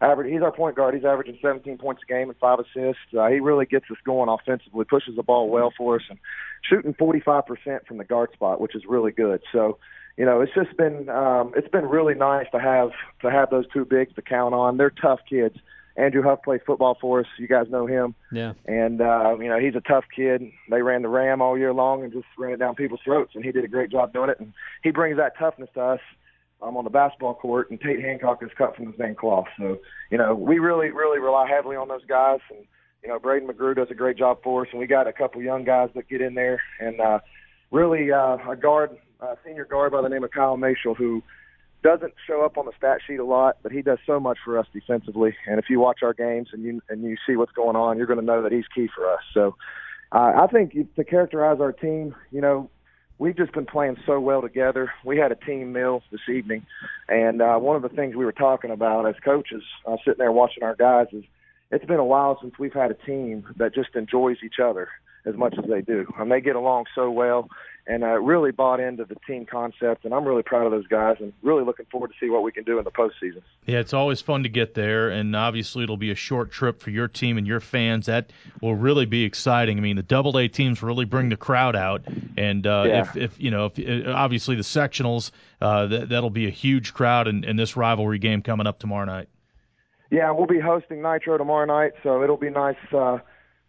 average. He's our point guard. He's averaging 17 points a game and five assists. Uh, he really gets us going offensively. Pushes the ball well for us and shooting 45% from the guard spot, which is really good. So, you know, it's just been um, it's been really nice to have to have those two bigs to count on. They're tough kids. Andrew Huff played football for us. You guys know him.
Yeah.
And uh, you know, he's a tough kid. They ran the ram all year long and just ran it down people's throats and he did a great job doing it and he brings that toughness to us um, on the basketball court and Tate Hancock is cut from the same cloth. So, you know, we really, really rely heavily on those guys and you know, Braden McGrew does a great job for us and we got a couple young guys that get in there and uh really uh a guard uh, senior guard by the name of Kyle Mashel who doesn't show up on the stat sheet a lot, but he does so much for us defensively. And if you watch our games and you and you see what's going on, you're going to know that he's key for us. So uh, I think to characterize our team, you know, we've just been playing so well together. We had a team meal this evening, and uh, one of the things we were talking about as coaches, uh, sitting there watching our guys, is it's been a while since we've had a team that just enjoys each other as much as they do, and they get along so well and uh, really bought into the team concept. And I'm really proud of those guys, and really looking forward to see what we can do in the postseason.
Yeah, it's always fun to get there, and obviously it'll be a short trip for your team and your fans. That will really be exciting. I mean, the Double A teams really bring the crowd out, and uh,
Yeah.
if, if you know, if uh, obviously the sectionals, uh, that that'll be a huge crowd in, in this rivalry game coming up tomorrow night.
Yeah, we'll be hosting Nitro tomorrow night, so it'll be nice. Uh,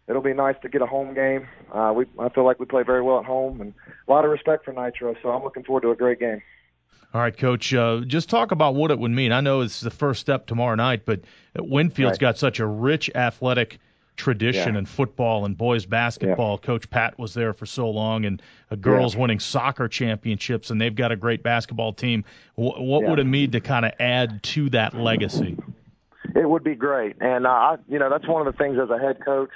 it'll be nice to get a home game. Uh, we I feel like we play very well at home, and a lot of respect for Nitro. So I'm looking forward to a great game.
All right, Coach. Uh, just talk about what it would mean. I know it's the first step tomorrow night, but Winfield's
Right.
got such a rich athletic tradition
Yeah.
in football and boys basketball. Coach Pat was there for so long, and girls winning soccer championships, and they've got a great basketball team. Wh- what
Yeah.
would it mean to kind of add to that legacy?
It would be great, and uh, I, you know, that's one of the things as a head coach.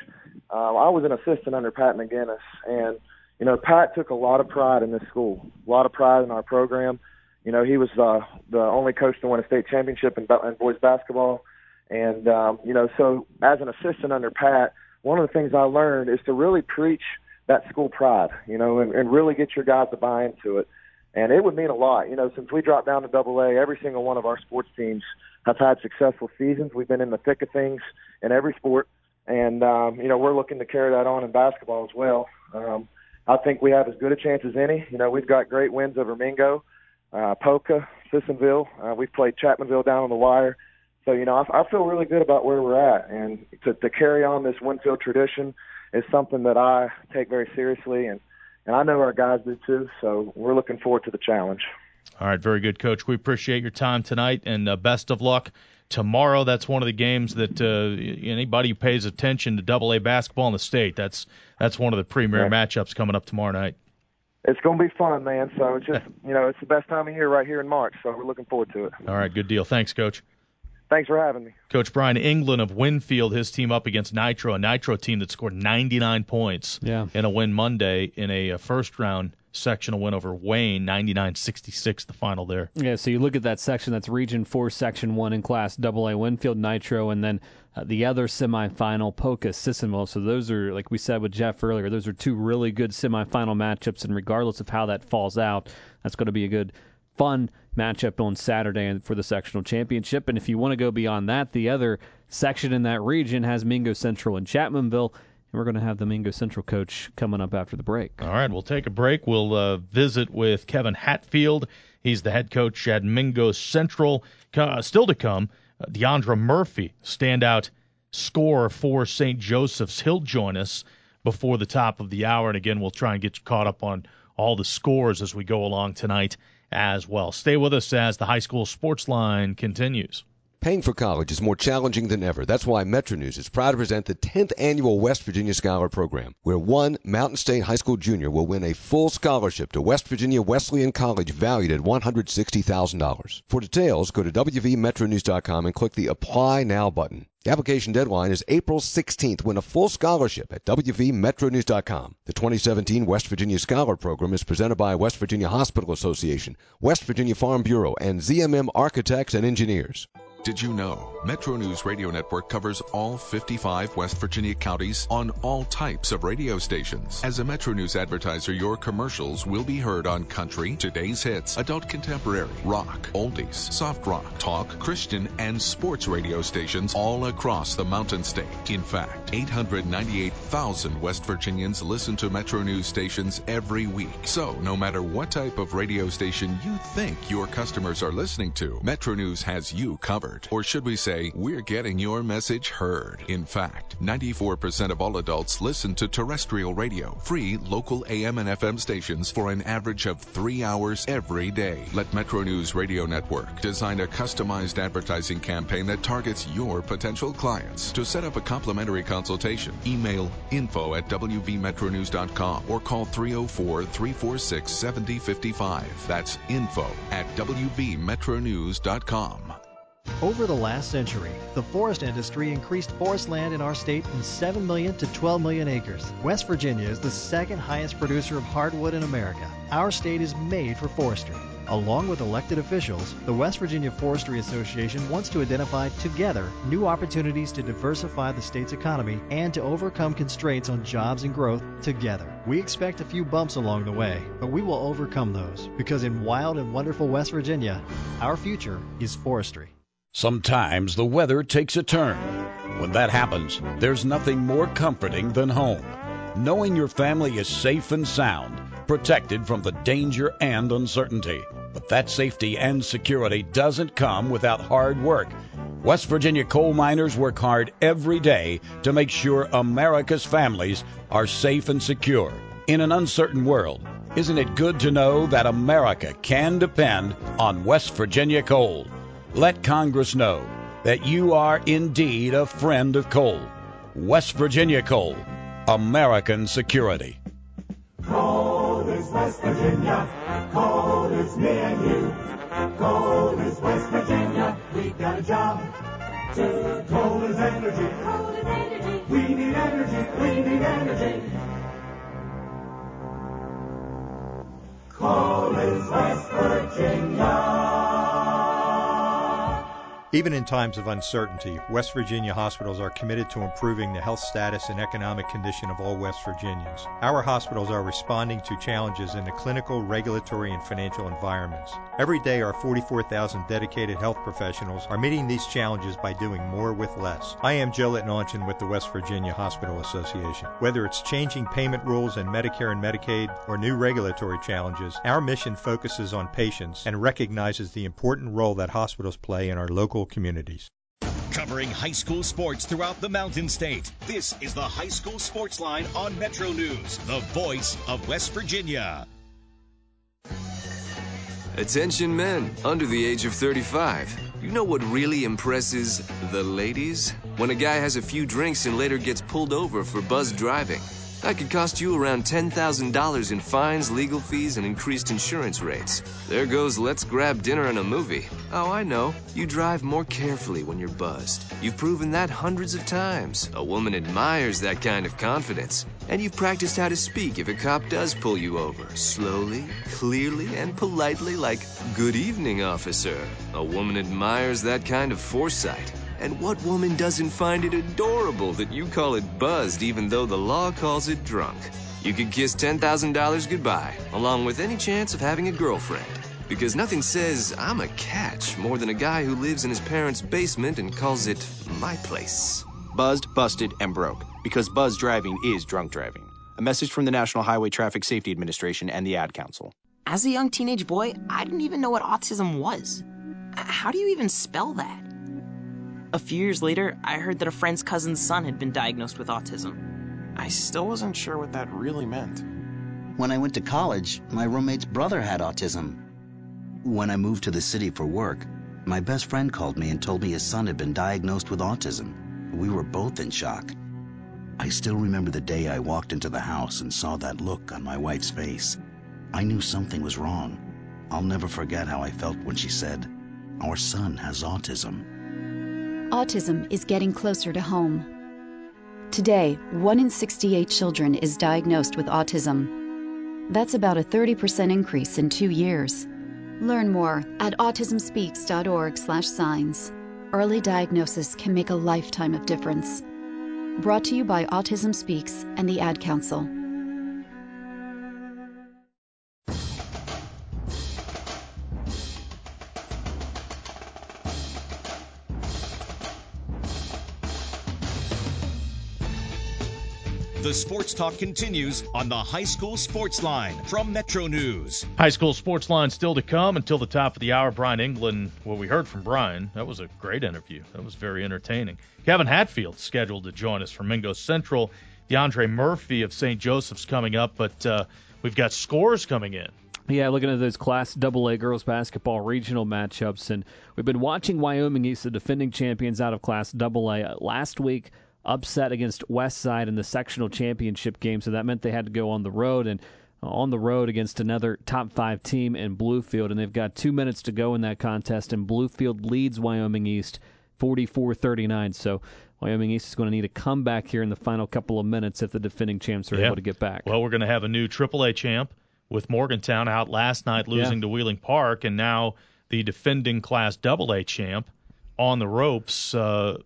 Uh, I was an assistant under Pat McGinnis, and you know, Pat took a lot of pride in this school, a lot of pride in our program. You know, he was uh, the only coach to win a state championship in, in boys basketball, and um, you know, so as an assistant under Pat, one of the things I learned is to really preach that school pride, you know, and, and really get your guys to buy into it. And it would mean a lot, you know, since we dropped down to Double A, every single one of our sports teams have had successful seasons. We've been in the thick of things in every sport, and um, you know, we're looking to carry that on in basketball as well. Um, I think we have as good a chance as any. You know, we've got great wins over Mingo, uh, Poca, Sissonville. Uh, we've played Chapmanville down on the wire. So, you know, I, I feel really good about where we're at. And to, to carry on this Winfield tradition is something that I take very seriously. And, and I know our guys do too. So we're looking forward to the challenge.
All right, very good, Coach. We appreciate your time tonight, and uh, best of luck tomorrow. That's one of the games that uh, anybody who pays attention to Double A basketball in the state. That's that's one of the premier
Yeah.
matchups coming up tomorrow night.
It's going to be fun, man. So it's just, you know, it's the best time of year right here in March. So we're looking forward to it.
All right, good deal. Thanks, Coach.
Thanks for having me.
Coach Brian England of Winfield, his team up against Nitro, a Nitro team that scored 99 points
Yeah.
in a win Monday in a, uh first round sectional win over Wayne, 99-66 the final there.
Yeah, so you look at that section. That's Region Four, Section One in Class AA, Winfield Nitro, and then uh, the other semifinal, Poca Sissonville. So those are, like we said with Jeff earlier, those are two really good semifinal matchups. And regardless of how that falls out, that's going to be a good, fun matchup on Saturday for the sectional championship. And if you want to go beyond that, the other section in that region has Mingo Central and Chapmanville. And we're going to have the Mingo Central coach coming up after the break.
All right, we'll take a break. We'll uh, visit with Kevin Hatfield. He's the head coach at Mingo Central. Uh, still to come, uh, Deandra Murphy, standout scorer for St. Joseph's. He'll join us before the top of the hour. And again, we'll try and get you caught up on all the scores as we go along tonight as well. Stay with us as the high school sports line continues.
Paying for college is more challenging than ever. That's why Metro News is proud to present the 10th annual West Virginia Scholar Program, where one Mountain State High School junior will win a full scholarship to West Virginia Wesleyan College valued at $160,000. For details, go to WVMetroNews.com and click the Apply Now button. The application deadline is April 16th. Win a full scholarship at WVMetroNews.com. The 2017 West Virginia Scholar Program is presented by West Virginia Hospital Association, West Virginia Farm Bureau, and ZMM Architects and Engineers.
Did you know Metro News Radio Network covers all 55 West Virginia counties on all types of radio stations? As a Metro News advertiser, your commercials will be heard on country, today's hits, adult contemporary, rock, oldies, soft rock, talk, Christian, and sports radio stations all across the Mountain State. In fact, 898,000 West Virginians listen to Metro News stations every week. So, no matter what type of radio station you think your customers are listening to, Metro News has you covered. Or should we say, we're getting your message heard. In fact, 94% of all adults listen to terrestrial radio, free local AM and FM stations for an average of three hours every day. Let Metro News Radio Network design a customized advertising campaign that targets your potential clients. To set up a complimentary consultation, email info at wvmetronews.com or call 304 346 7055. That's info at wvmetronews.com.
Over the last century, the forest industry increased forest land in our state from 7 million to 12 million acres. West Virginia is the second highest producer of hardwood in America. Our state is made for forestry. Along with elected officials, the West Virginia Forestry Association wants to identify together new opportunities to diversify the state's economy and to overcome constraints on jobs and growth together. We expect a few bumps along the way, but we will overcome those because in wild and wonderful West Virginia, our future is forestry.
Sometimes the weather takes a turn. When that happens, there's nothing more comforting than home. Knowing your family is safe and sound, protected from the danger and uncertainty. But that safety and security doesn't come without hard work. West Virginia coal miners work hard every day to make sure America's families are safe and secure. In an uncertain world,
Isn't it good to know that America can depend on West Virginia coal? Let Congress know that you are indeed a friend of coal. West Virginia Coal, American security.
Coal is West Virginia. Coal is me and you. Coal is West Virginia. We got a job to coal is energy. Coal is energy. We need energy. We need energy. Coal is West Virginia.
Even in times of uncertainty, West Virginia hospitals are committed to improving the health status and economic condition of all West Virginians. Our hospitals are responding to challenges in the clinical, regulatory, and financial environments. Every day, our 44,000 dedicated health professionals are meeting these challenges by doing more with less. I am Joe Letnaunchyn with the West Virginia Hospital Association. Whether it's changing payment rules in Medicare and Medicaid or new regulatory challenges, our mission focuses on patients and recognizes the important role that hospitals play in our local communities.
Covering high school sports throughout the Mountain State. This is the High School Sports Line on Metro News, the voice of West Virginia.
Attention men under the age of 35. You know what really impresses the ladies? When a guy has a few drinks and later gets pulled over for buzz driving. That could cost you around $10,000 in fines, legal fees, and increased insurance rates. There goes let's grab dinner and a movie. Oh, I know. You drive more carefully when you're buzzed. You've proven that hundreds of times. A woman admires that kind of confidence. And you've practiced how to speak if a cop does pull you over. Slowly, clearly, and politely, like, Good evening, officer. A woman admires that kind of foresight. And what woman doesn't find it adorable that you call it buzzed even though the law calls it drunk? You could kiss $10,000 goodbye, along with any chance of having a girlfriend. Because nothing says, I'm a catch, more than a guy who lives in his parents' basement and calls it my place.
Buzzed, busted, and broke. Because buzz driving is drunk driving. A message from the National Highway Traffic Safety Administration and the Ad Council.
As a young teenage boy, I didn't even know what autism was. How do you even spell that? A few years later, I heard that a friend's cousin's son had been diagnosed with autism. I still wasn't sure what that really meant.
When I went to college, my roommate's brother had autism. When I moved to the city for work, my best friend called me and told me his son had been diagnosed with autism. We were both in shock. I still remember the day I walked into the house and saw that look on my wife's face. I knew something was wrong. I'll never forget how I felt when she said, Our son has autism.
Autism is getting closer to home. Today, 1 in 68 children is diagnosed with autism. That's about a 30% increase in two years. Learn more at autismspeaks.org/signs. Early diagnosis can make a lifetime of difference. Brought to you by Autism Speaks and the Ad Council.
The sports talk continues on the High School Sports Line from Metro News.
High school sports line still to come until the top of the hour. Brian England, what we heard from Brian, that was a great interview. That was very entertaining. Kevin Hatfield scheduled to join us from Mingo Central. DeAndre Murphy of St. Joseph's coming up, but uh, we've got scores coming in.
Yeah, looking at those Class AA girls basketball regional matchups, and we've been watching Wyoming East, the defending champions out of Class AA. Last week, upset against West Side in the sectional championship game, so that meant they had to go on the road and uh, on the road against another top five team in Bluefield, and they've got two minutes to go in that contest, and Bluefield leads Wyoming East 44-39. So Wyoming East is going to need a comeback here in the final couple of minutes if the defending champs are
Yeah.
able to get back.
Well, we're going to have a new AAA champ with Morgantown out last night losing
Yeah.
to Wheeling Park, and now the defending Class AA champ on the ropes. Uh,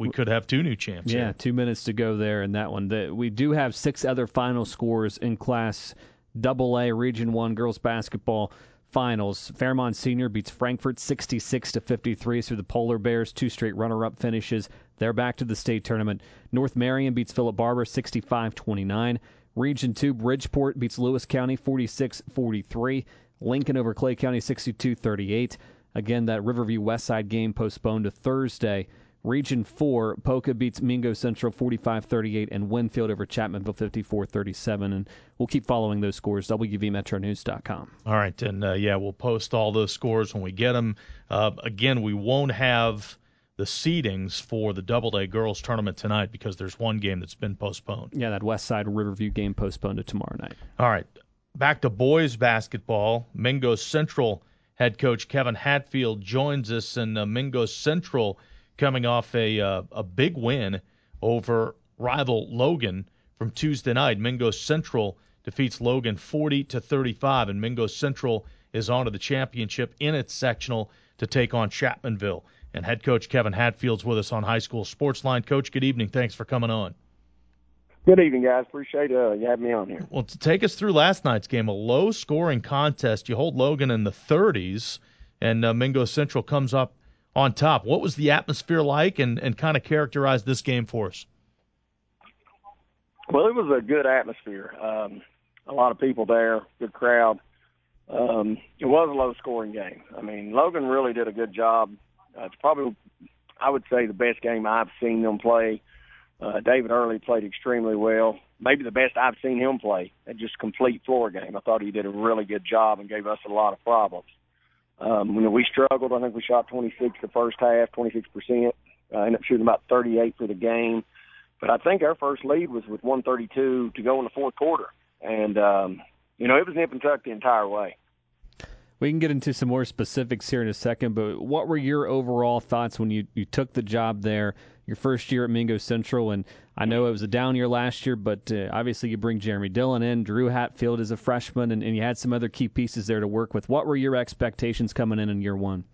we could have two new champs.
Yeah,
here.
two minutes to go there in that one. The, we do have six other final scores in Class Double A Region One girls basketball finals. Fairmont Senior beats Frankfort 66 to 53 through the Polar Bears, two straight runner-up finishes. They're back to the state tournament. North Marion beats Philip Barbour 65-29. Region 2 Bridgeport beats Lewis County 46-43. Lincoln over Clay County 62-38. Again, that Riverview West Side game postponed to Thursday. Region 4, Poca beats Mingo Central 45-38 and Winfield over Chapmanville 54-37 and we'll keep following those scores wvmetronews.com.
All right and uh, yeah, we'll post all those scores when we get them. Uh, again, we won't have the seedings for the Double A girls tournament tonight because there's one game that's been postponed.
Yeah, that West Side Riverview game postponed to tomorrow night.
All right. Back to boys basketball. Mingo Central head coach Kevin Hatfield joins us and uh, Mingo Central coming off a uh, a big win over rival Logan from Tuesday night. Mingo Central defeats Logan 40 to 35, and Mingo Central is on to the championship in its sectional to take on Chapmanville. And head coach Kevin Hatfield's with us on High School Sports Line. Coach, good evening. Thanks for coming on.
Good evening, guys. Appreciate uh, you having me on here.
Well, to take us through last night's game, a low scoring contest. You hold Logan in the 30s, and uh, Mingo Central comes up on top. What was the atmosphere like, and, and kind of characterize this game for us?
Well, it was a good atmosphere. Um, a lot of people there, good crowd. Um, it was a low scoring game. I mean, Logan really did a good job. Uh, it's probably, I would say, the best game I've seen them play. Uh, David Early played extremely well. Maybe the best I've seen him play. A just complete floor game. I thought he did a really good job and gave us a lot of problems. Um, you know, we struggled. I think we shot 26 the first half, 26 percent. Uh, ended up shooting about 38 for the game. But I think our first lead was with 132 to go in the fourth quarter, and um, you know it was nip and tuck the entire way.
We can get into some more specifics here in a second, but what were your overall thoughts when you, you took the job there, your first year at Mingo Central? And I know it was a down year last year, but uh, obviously you bring Jeremy Dillon in, Drew Hatfield is a freshman, and, and you had some other key pieces there to work with. What were your expectations coming in in year one?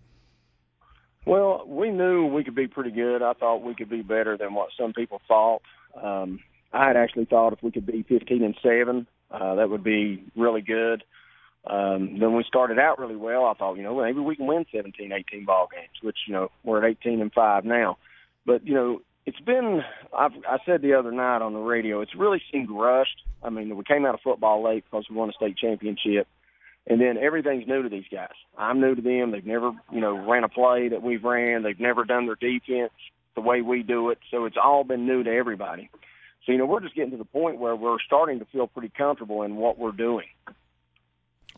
Well, we knew we could be pretty good. I thought we could be better than what some people thought. Um, I had actually thought if we could be 15 and seven, uh, that would be really good. Um, then we started out really well. I thought, you know, maybe we can win 17, 18 ball games, which you know we're at 18 and five now. But you know, it's been. I've, I said the other night on the radio, it's really seemed rushed. I mean, we came out of football late because we won a state championship, and then everything's new to these guys. I'm new to them. They've never, you know, ran a play that we've ran. They've never done their defense the way we do it. So it's all been new to everybody. So you know, we're just getting to the point where we're starting to feel pretty comfortable in what we're doing.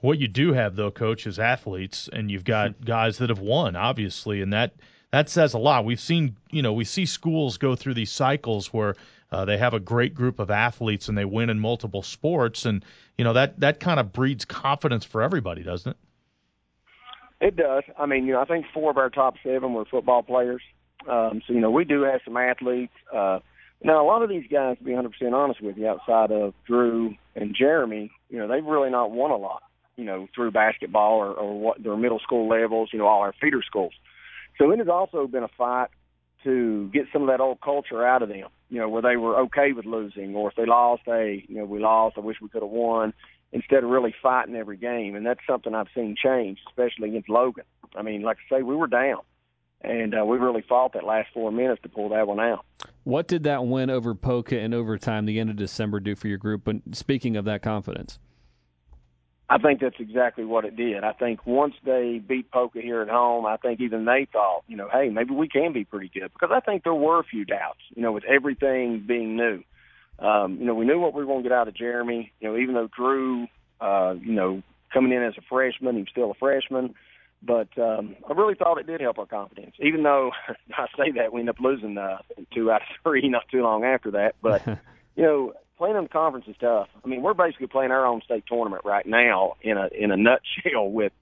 What you do have, though, coach, is athletes, and you've got guys that have won, obviously, and that that says a lot. We've seen, you know, we see schools go through these cycles where uh, they have a great group of athletes and they win in multiple sports, and you know that that kind of breeds confidence for everybody, doesn't it?
It does. I mean, you know, I think four of our top seven were football players. Um, so you know, we do have some athletes. Uh, now, a lot of these guys, to be 100% honest with you, outside of Drew and Jeremy, you know, they've really not won a lot you know, through basketball or, or what their middle school levels, you know, all our feeder schools. So it has also been a fight to get some of that old culture out of them, you know, where they were okay with losing or if they lost, hey, you know, we lost, I wish we could have won, instead of really fighting every game. And that's something I've seen change, especially against Logan. I mean, like I say, we were down. And uh, we really fought that last four minutes to pull that one out.
What did that win over Poca in overtime, the end of December, do for your group? And speaking of that confidence,
I think that's exactly what it did. I think once they beat Poca here at home, I think even they thought, you know, hey, maybe we can be pretty good because I think there were a few doubts, you know, with everything being new. Um, you know, we knew what we were going to get out of Jeremy. You know, even though Drew, uh, you know, coming in as a freshman, he was still a freshman. But um, I really thought it did help our confidence, even though I say that we ended up losing uh, two out of three not too long after that. But you know, playing in the conference is tough. I mean, we're basically playing our own state tournament right now in a in a nutshell with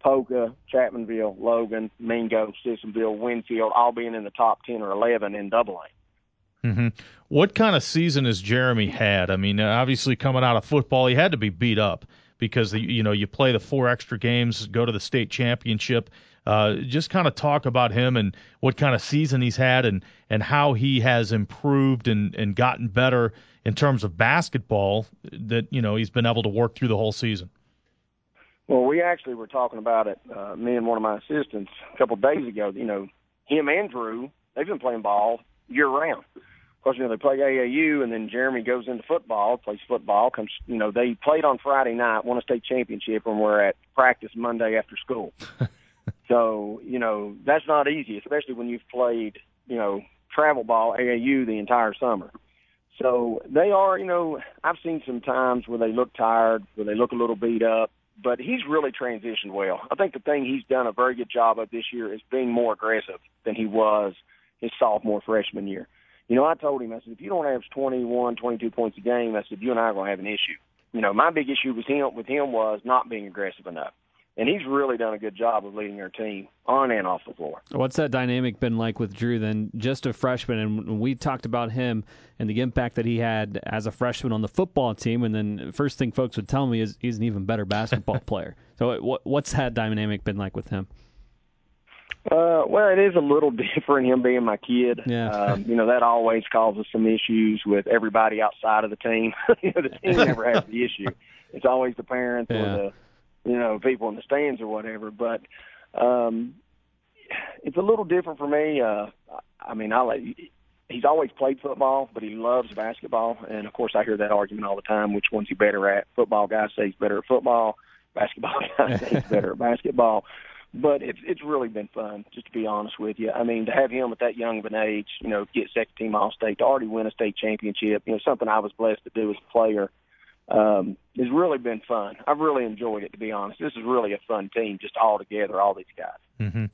Poca, Chapmanville, Logan, Mingo, Sissonville, Winfield, all being in the top ten or eleven in Double A.
Mm-hmm. What kind of season has Jeremy had? I mean, obviously coming out of football, he had to be beat up because you know you play the four extra games, go to the state championship. Uh, just kind of talk about him and what kind of season he's had and and how he has improved and and gotten better in terms of basketball that you know he's been able to work through the whole season.
Well, we actually were talking about it, uh, me and one of my assistants, a couple of days ago. You know, him and Drew, they've been playing ball year round. Of course, you know they play AAU, and then Jeremy goes into football, plays football. Comes, you know, they played on Friday night, won a state championship, and we're at practice Monday after school. so, you know, that's not easy, especially when you've played you know, travel ball AAU the entire summer. So they are, you know, I've seen some times where they look tired, where they look a little beat up, but he's really transitioned well. I think the thing he's done a very good job of this year is being more aggressive than he was his sophomore freshman year. You know, I told him, I said, if you don't average 21, 22 points a game, I said, you and I are going to have an issue. You know, my big issue with him with him was not being aggressive enough and he's really done a good job of leading our team on and off the floor.
What's that dynamic been like with Drew then? Just a freshman, and we talked about him and the impact that he had as a freshman on the football team, and then first thing folks would tell me is he's an even better basketball player. So what's that dynamic been like with him?
Uh, well, it is a little different him being my kid.
Yeah.
Um, you know that always causes some issues with everybody outside of the team. you know, the team never has the issue. It's always the parents
yeah.
or the you know, people in the stands or whatever. But um, it's a little different for me. Uh, I mean, I like. He's always played football, but he loves basketball. And of course, I hear that argument all the time: which one's he better at? Football guys say he's better at football. Basketball guys say he's better at basketball. But it's it's really been fun, just to be honest with you. I mean, to have him at that young of an age, you know, get second team All State, to already win a state championship, you know, something I was blessed to do as a player um, has really been fun. I've really enjoyed it, to be honest. This is really a fun team, just all together, all these guys.
Mm-hmm.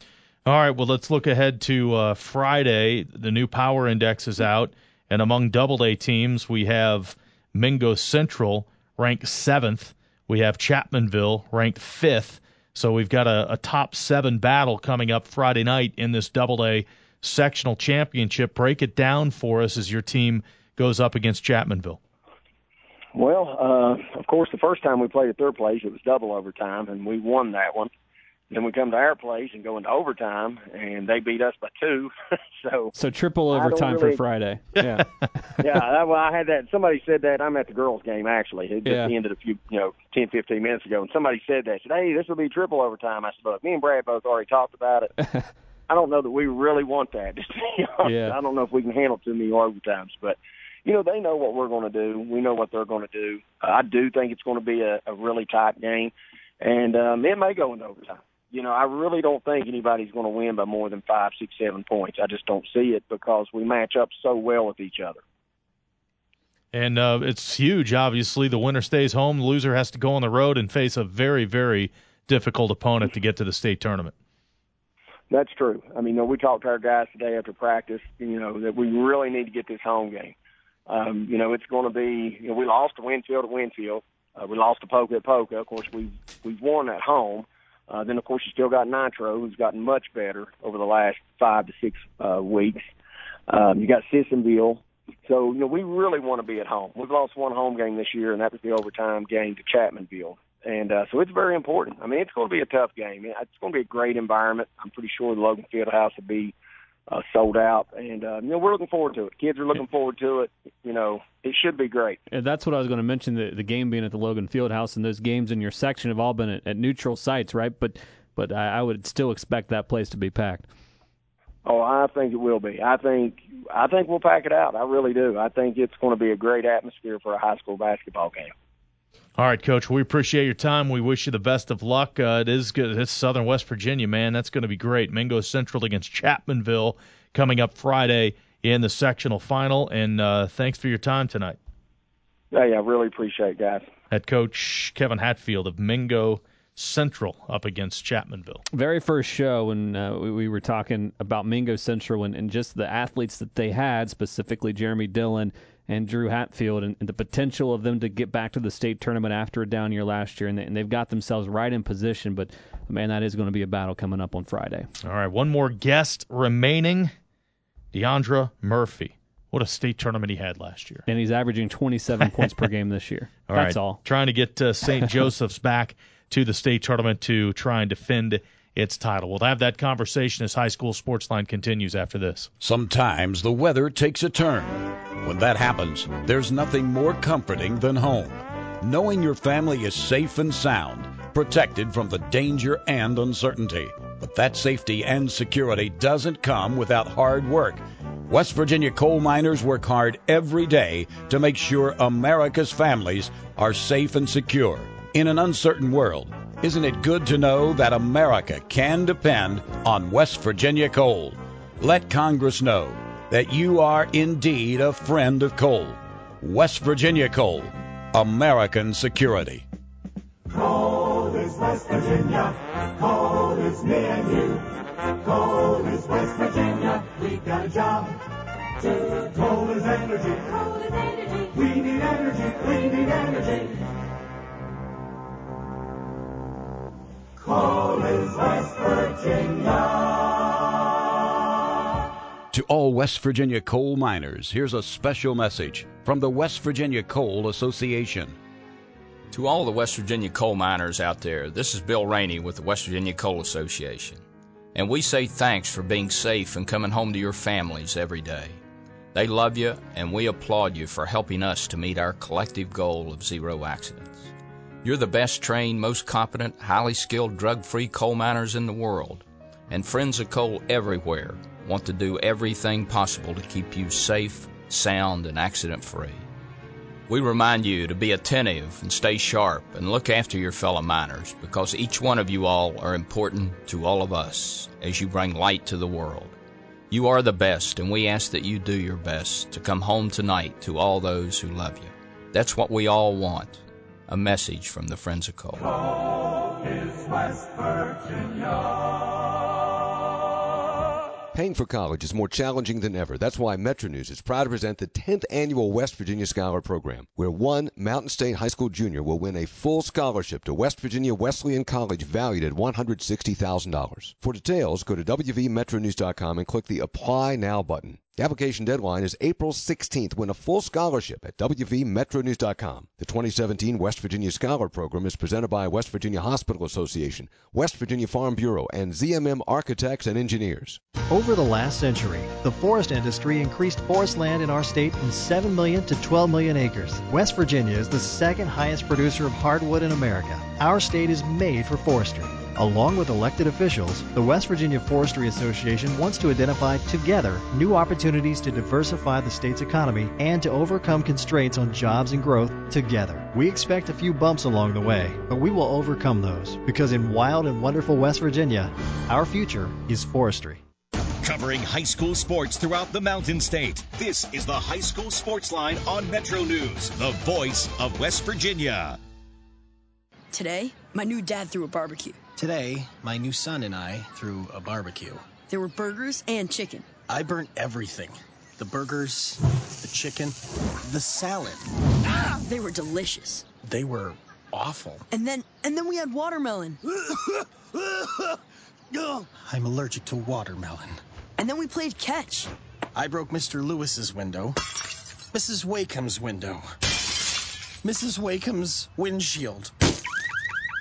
All right, well, let's look ahead to uh, Friday. The new power index is out, and among double A teams, we have Mingo Central ranked seventh. We have Chapmanville ranked fifth. So we've got a, a top seven battle coming up Friday night in this double A sectional championship. Break it down for us as your team goes up against Chapmanville.
Well, uh, of course, the first time we played at their place, it was double overtime, and we won that one. Then we come to our place and go into overtime, and they beat us by two. so
so triple overtime
really,
for Friday. Yeah,
yeah. That, well, I had that. Somebody said that. I'm at the girls' game actually. It just
yeah.
ended a few, you know, ten, fifteen minutes ago, and somebody said that. Said, "Hey, this will be triple overtime." I said, "Look, me and Brad both already talked about it. I don't know that we really want that. Just to
yeah.
I don't know if we can handle too many overtimes, but." You know, they know what we're going to do. We know what they're going to do. I do think it's going to be a, a really tight game, and um, it may go into overtime. You know, I really don't think anybody's going to win by more than five, six, seven points. I just don't see it because we match up so well with each other.
And uh, it's huge, obviously. The winner stays home. The loser has to go on the road and face a very, very difficult opponent to get to the state tournament.
That's true. I mean, you know, we talked to our guys today after practice, you know, that we really need to get this home game. Um, you know, it's going to be. You know, we lost to Winfield at Winfield. Uh, we lost to Poca at Poca. Of course, we we've won at home. Uh, then, of course, you still got Nitro, who's gotten much better over the last five to six uh, weeks. Um, you got Sissonville. So, you know, we really want to be at home. We've lost one home game this year, and that was the overtime game to Chapmanville. And uh, so it's very important. I mean, it's going to be a tough game. It's going to be a great environment. I'm pretty sure the Logan Fieldhouse will be uh, sold out, and uh, you know we're looking forward to it. Kids are looking forward to it. You know, it should be great.
And that's what I was going to mention. The the game being at the Logan Fieldhouse, and those games in your section have all been at, at neutral sites, right? But but I, I would still expect that place to be packed.
Oh, I think it will be. I think I think we'll pack it out. I really do. I think it's going to be a great atmosphere for a high school basketball game.
All right, Coach. We appreciate your time. We wish you the best of luck. Uh, it is good. It's Southern West Virginia, man. That's going to be great. Mingo Central against Chapmanville coming up Friday in the sectional final. And uh, thanks for your time tonight.
Hey, I really appreciate it, guys.
Head coach Kevin Hatfield of Mingo Central up against Chapmanville.
Very first show when uh, we, we, were talking about Mingo Central and, and, just the athletes that they had, specifically Jeremy Dillon and Drew Hatfield, and, and, the potential of them to get back to the state tournament after a down year last year, and, they, and they've got themselves right in position. But man, that is going to be a battle coming up on Friday.
All right, one more guest remaining, Deandra Murphy. What a state tournament he had last year.
And he's averaging 27 points per game this year.
All
That's
right.
all.
Trying to get uh, St. Joseph's back to the state tournament to try and defend its title. We'll have that conversation as High School Sportsline continues after this.
Sometimes the weather takes a turn. When that happens, there's nothing more comforting than home. Knowing your family is safe and sound, protected from the danger and uncertainty. But that safety and security doesn't come without hard work. West Virginia coal miners work hard every day to make sure America's families are safe and secure. In an uncertain world, isn't it good to know that America can depend on West Virginia coal? Let Congress know that you are indeed a friend of coal. West Virginia Coal, American Security.
Coal is West Virginia. Coal is me and you. Coal is West Virginia. We got a job coal is energy. Coal is energy. We need energy. We need energy.
To all West Virginia coal miners, here's a special message from the West Virginia Coal Association.
To all the West Virginia coal miners out there, this is Bill Raney with the West Virginia Coal Association. And we say thanks for being safe and coming home to your families every day. They love you, and we applaud you for helping us to meet our collective goal of zero accidents. You're the best trained, most competent, highly skilled, drug free coal miners in the world. And Friends of Coal everywhere want to do everything possible to keep you safe, sound, and accident free. We remind you to be attentive and stay sharp and look after your fellow miners because each one of you all are important to all of us as you bring light to the world. You are the best, and we ask that you do your best to come home tonight to all those who love you. That's what we all want. A message from the Friends of Coal.
Paying for college is more challenging than ever. That's why Metro News is proud to present the 10th annual West Virginia Scholar Program, where one Mountain State High School junior will win a full scholarship to West Virginia Wesleyan College valued at $160,000. For details, go to WVMetroNews.com and click the Apply Now button. The application deadline is April 16th. Win a full scholarship at WVMetroNews.com. The 2017 West Virginia Scholar Program is presented by West Virginia Hospital Association, West Virginia Farm Bureau, and ZMM Architects and Engineers.
Over the last century, the forest industry increased forest land in our state from 7 million to 12 million acres. West Virginia is the second highest producer of hardwood in America. Our state is made for forestry. Along with elected officials, the West Virginia Forestry Association wants to identify together new opportunities to diversify the state's economy and to overcome constraints on jobs and growth together. We expect a few bumps along the way, but we will overcome those because in wild and wonderful West Virginia, our future is forestry.
Covering high school sports throughout the Mountain State. This is the High School Sports Line on Metro News, the voice of West Virginia.
Today, my new dad threw a barbecue.
Today, my new son and I threw a barbecue.
There were burgers and chicken.
I burnt everything the burgers, the chicken, the salad.
Ah, they were delicious.
They were awful.
And then, and then we had watermelon.
I'm allergic to watermelon.
And then we played catch.
I broke Mr. Lewis's window, Mrs. Wakeham's window, Mrs. Wakeham's windshield.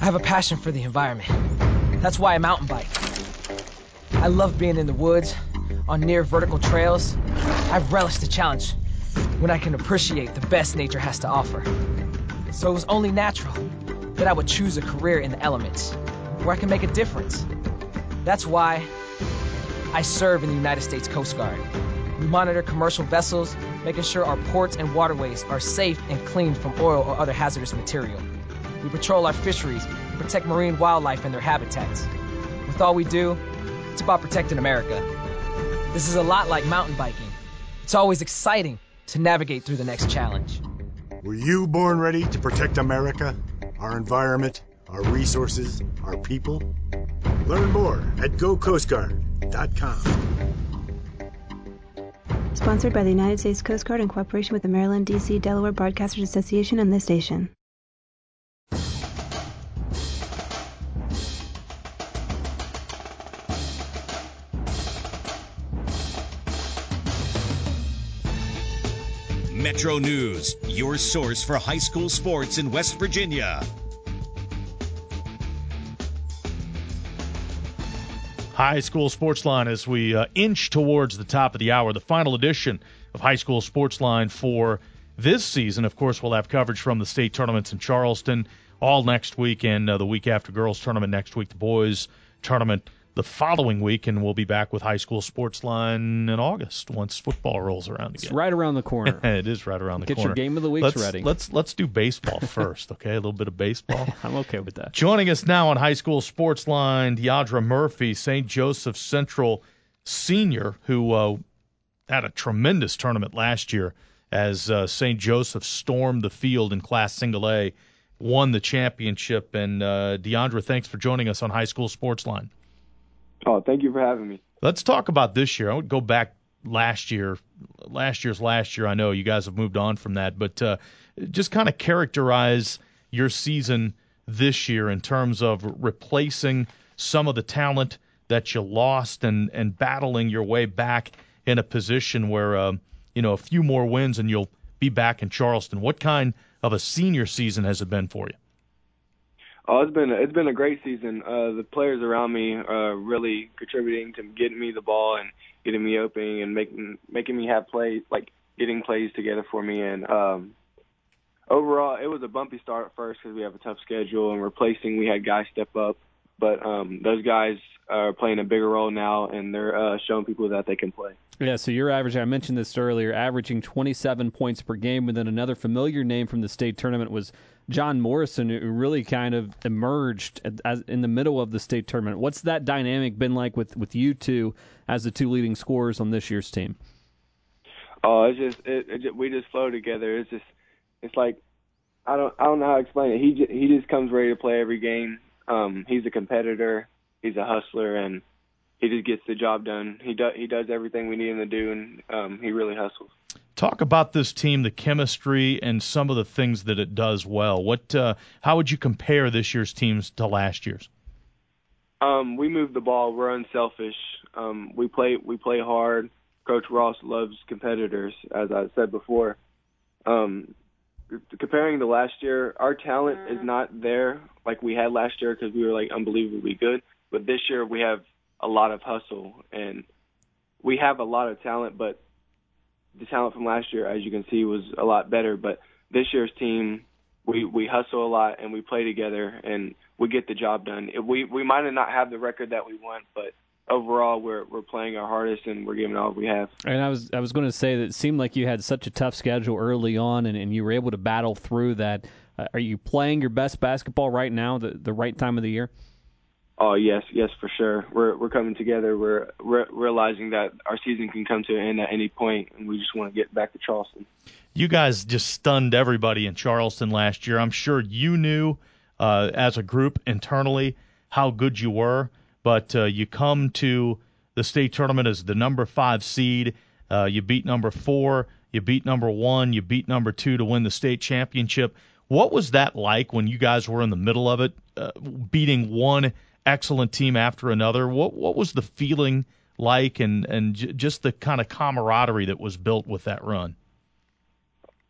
I have a passion for the environment. That's why I mountain bike. I love being in the woods, on near vertical trails. I've relished the challenge when I can appreciate the best nature has to offer. So it was only natural that I would choose a career in the elements where I can make a difference. That's why I serve in the United States Coast Guard. We monitor commercial vessels, making sure our ports and waterways are safe and clean from oil or other hazardous material. We patrol our fisheries and protect marine wildlife and their habitats. With all we do, it's about protecting America. This is a lot like mountain biking. It's always exciting to navigate through the next challenge.
Were you born ready to protect America, our environment, our resources, our people? Learn more at gocoastguard.com.
Sponsored by the United States Coast Guard in cooperation with the Maryland, D.C., Delaware Broadcasters Association and this station.
Metro News, your source for high school sports in West Virginia.
High School Sports Line as we uh, inch towards the top of the hour, the final edition of High School Sports Line for this season. Of course, we'll have coverage from the state tournaments in Charleston all next week and uh, the week after girls tournament next week, the boys tournament the following week, and we'll be back with High School Sports Line in August once football rolls around again.
It's right around the corner.
it is right around the
Get
corner.
your game of the
let's,
ready.
Let's let's do baseball first, okay? A little bit of baseball.
I'm okay with that.
Joining us now on High School Sports Line, Deandra Murphy, St. Joseph Central senior, who uh, had a tremendous tournament last year as uh, St. Joseph stormed the field in Class Single A, won the championship. And uh, Deandra, thanks for joining us on High School Sports Line.
Oh, thank you for having me.
Let's talk about this year. I would go back last year. Last year's last year. I know you guys have moved on from that, but uh, just kind of characterize your season this year in terms of replacing some of the talent that you lost and and battling your way back in a position where uh, you know a few more wins and you'll be back in Charleston. What kind of a senior season has it been for you?
Oh, it's been it's been a great season. Uh, the players around me are really contributing to getting me the ball and getting me open and making making me have plays like getting plays together for me. And um, overall, it was a bumpy start at first because we have a tough schedule and replacing. We had guys step up, but um, those guys are playing a bigger role now and they're uh, showing people that they can play.
Yeah, so you're averaging, I mentioned this earlier, averaging 27 points per game. And then another familiar name from the state tournament was John Morrison, who really kind of emerged as, in the middle of the state tournament. What's that dynamic been like with, with you two as the two leading scorers on this year's team?
Oh, it's just, it, it we just flow together. It's just it's like I don't I don't know how to explain it. He just, he just comes ready to play every game. Um, he's a competitor. He's a hustler, and he just gets the job done. He does he does everything we need him to do, and um, he really hustles.
Talk about this team, the chemistry, and some of the things that it does well. What, uh, how would you compare this year's teams to last year's?
Um, we move the ball. We're unselfish. Um, we play we play hard. Coach Ross loves competitors, as I said before. Um, comparing to last year, our talent is not there like we had last year because we were like unbelievably good. But this year we have a lot of hustle and we have a lot of talent, but the talent from last year, as you can see, was a lot better. But this year's team, we we hustle a lot and we play together and we get the job done. We we might not have the record that we want, but overall we're we're playing our hardest and we're giving all we have.
And I was I was going to say that it seemed like you had such a tough schedule early on, and, and you were able to battle through that. Uh, are you playing your best basketball right now, the the right time of the year?
Oh yes, yes for sure. We're we're coming together. We're re- realizing that our season can come to an end at any point, and we just want to get back to Charleston.
You guys just stunned everybody in Charleston last year. I'm sure you knew uh, as a group internally how good you were, but uh, you come to the state tournament as the number five seed. Uh, you beat number four, you beat number one, you beat number two to win the state championship. What was that like when you guys were in the middle of it, uh, beating one excellent team after another? What what was the feeling like, and and j- just the kind of camaraderie that was built with that run?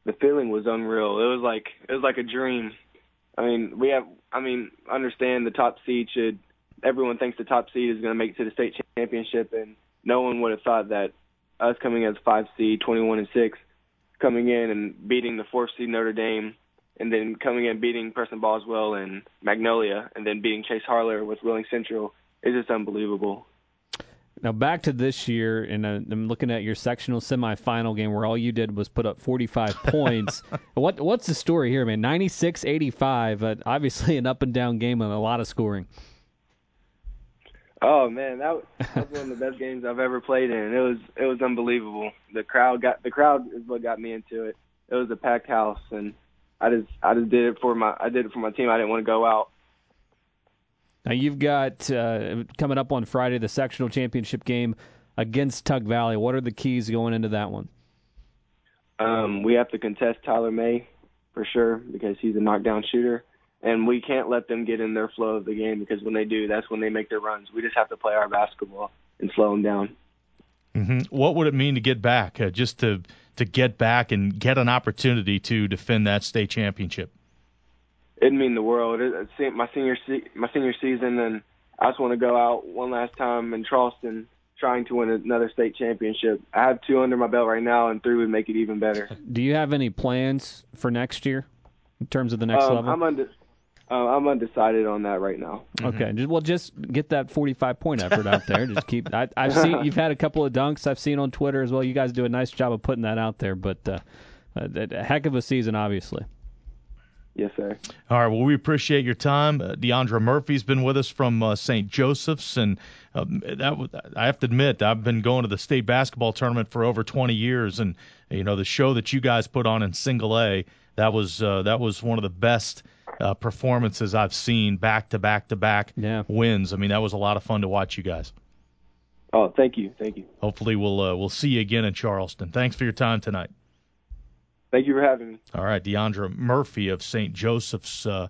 The feeling was unreal. It was like it was like a dream. I mean, we have. I mean, understand the top seed should. Everyone thinks the top seed is going to make it to the state championship, and no one would have thought that us coming as five seed, 21 and six, coming in and beating the fourth seed Notre Dame, and then coming in beating Preston Boswell and Magnolia, and then beating Chase Harler with Wheeling Central is just unbelievable.
Now back to this year, and uh, I'm looking at your sectional semifinal game where all you did was put up 45 points. What what's the story here, man? 96-85, uh, obviously an up and down game and a lot of scoring.
Oh man, that was, that was one of the best games I've ever played in. It was it was unbelievable. The crowd got the crowd is what got me into it. It was a packed house, and I just I just did it for my I did it for my team. I didn't want to go out.
Now you've got uh, coming up on Friday the sectional championship game against Tug Valley. What are the keys going into that one?
Um, we have to contest Tyler May for sure because he's a knockdown shooter, and we can't let them get in their flow of the game because when they do, that's when they make their runs. We just have to play our basketball and slow them down.
Mm-hmm. What would it mean to get back? Uh, just to to get back and get an opportunity to defend that state championship.
It'd mean the world. It, it, my senior se- my senior season, and I just want to go out one last time in Charleston, trying to win another state championship. I have two under my belt right now, and three would make it even better.
Do you have any plans for next year in terms of the next
um,
level?
I'm under. Uh, I'm undecided on that right now.
Okay, just, well, just get that 45 point effort out there. Just keep. I, I've seen you've had a couple of dunks. I've seen on Twitter as well. You guys do a nice job of putting that out there. But uh, a, a heck of a season, obviously.
Yes, sir.
All right. Well, we appreciate your time. Uh, Deandra Murphy's been with us from uh, St. Joseph's, and um, that w- I have to admit, I've been going to the state basketball tournament for over 20 years, and you know the show that you guys put on in Single A, that was uh, that was one of the best uh, performances I've seen back to back to back wins. I mean, that was a lot of fun to watch you guys.
Oh, thank you, thank you,
Hopefully, we'll uh, we'll see you again in Charleston. Thanks for your time tonight.
thank you for having me.
All right, Deandra Murphy of St. Joseph's uh,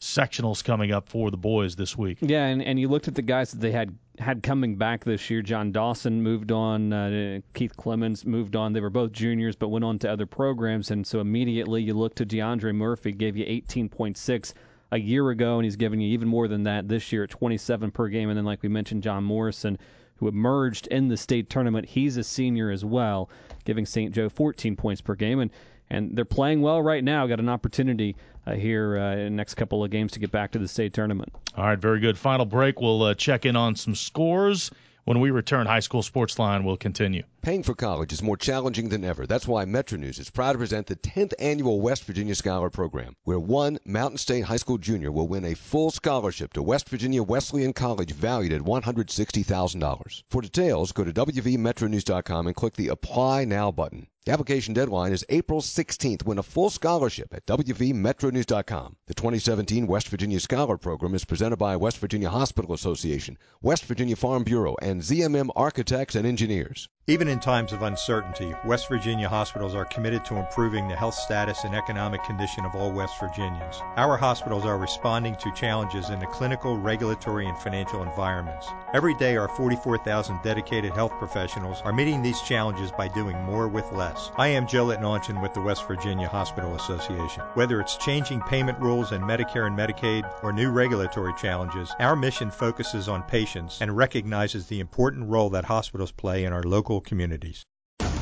sectionals coming up for the boys this week.
Yeah, and, and you looked at the guys that they had had coming back this year. John Dawson moved on. Uh, Keith Clemens moved on. They were both juniors, but went on to other programs. And so immediately you look to DeAndre Murphy, gave you 18.6 a year ago, and he's giving you even more than that this year at 27 per game. And then, like we mentioned, John Morrison, who emerged in the state tournament, he's a senior as well, giving St. Joe 14 points per game. And and they're playing well right now. Got an opportunity uh, here uh, in the next couple of games to get back to the state tournament.
All right, very good. Final break. We'll uh, check in on some scores. When we return, High School Sports Line will continue.
Paying for college is more challenging than ever. That's why Metro News is proud to present the 10th annual West Virginia Scholar Program, where one Mountain State High School junior will win a full scholarship to West Virginia Wesleyan College valued at $160,000. For details, go to WVMetroNews.com and click the Apply Now button. The application deadline is April 16th. Win a full scholarship at WVMetroNews.com. The 2017 West Virginia Scholar Program is presented by West Virginia Hospital Association, West Virginia Farm Bureau, and ZMM Architects and Engineers.
Even in times of uncertainty, West Virginia hospitals are committed to improving the health status and economic condition of all West Virginians. Our hospitals are responding to challenges in the clinical, regulatory, and financial environments. Every day, our 44,000 dedicated health professionals are meeting these challenges by doing more with less. I am Joe Letnaunchyn with the West Virginia Hospital Association. Whether it's changing payment rules in Medicare and Medicaid or new regulatory challenges, our mission focuses on patients and recognizes the important role that hospitals play in our local communities.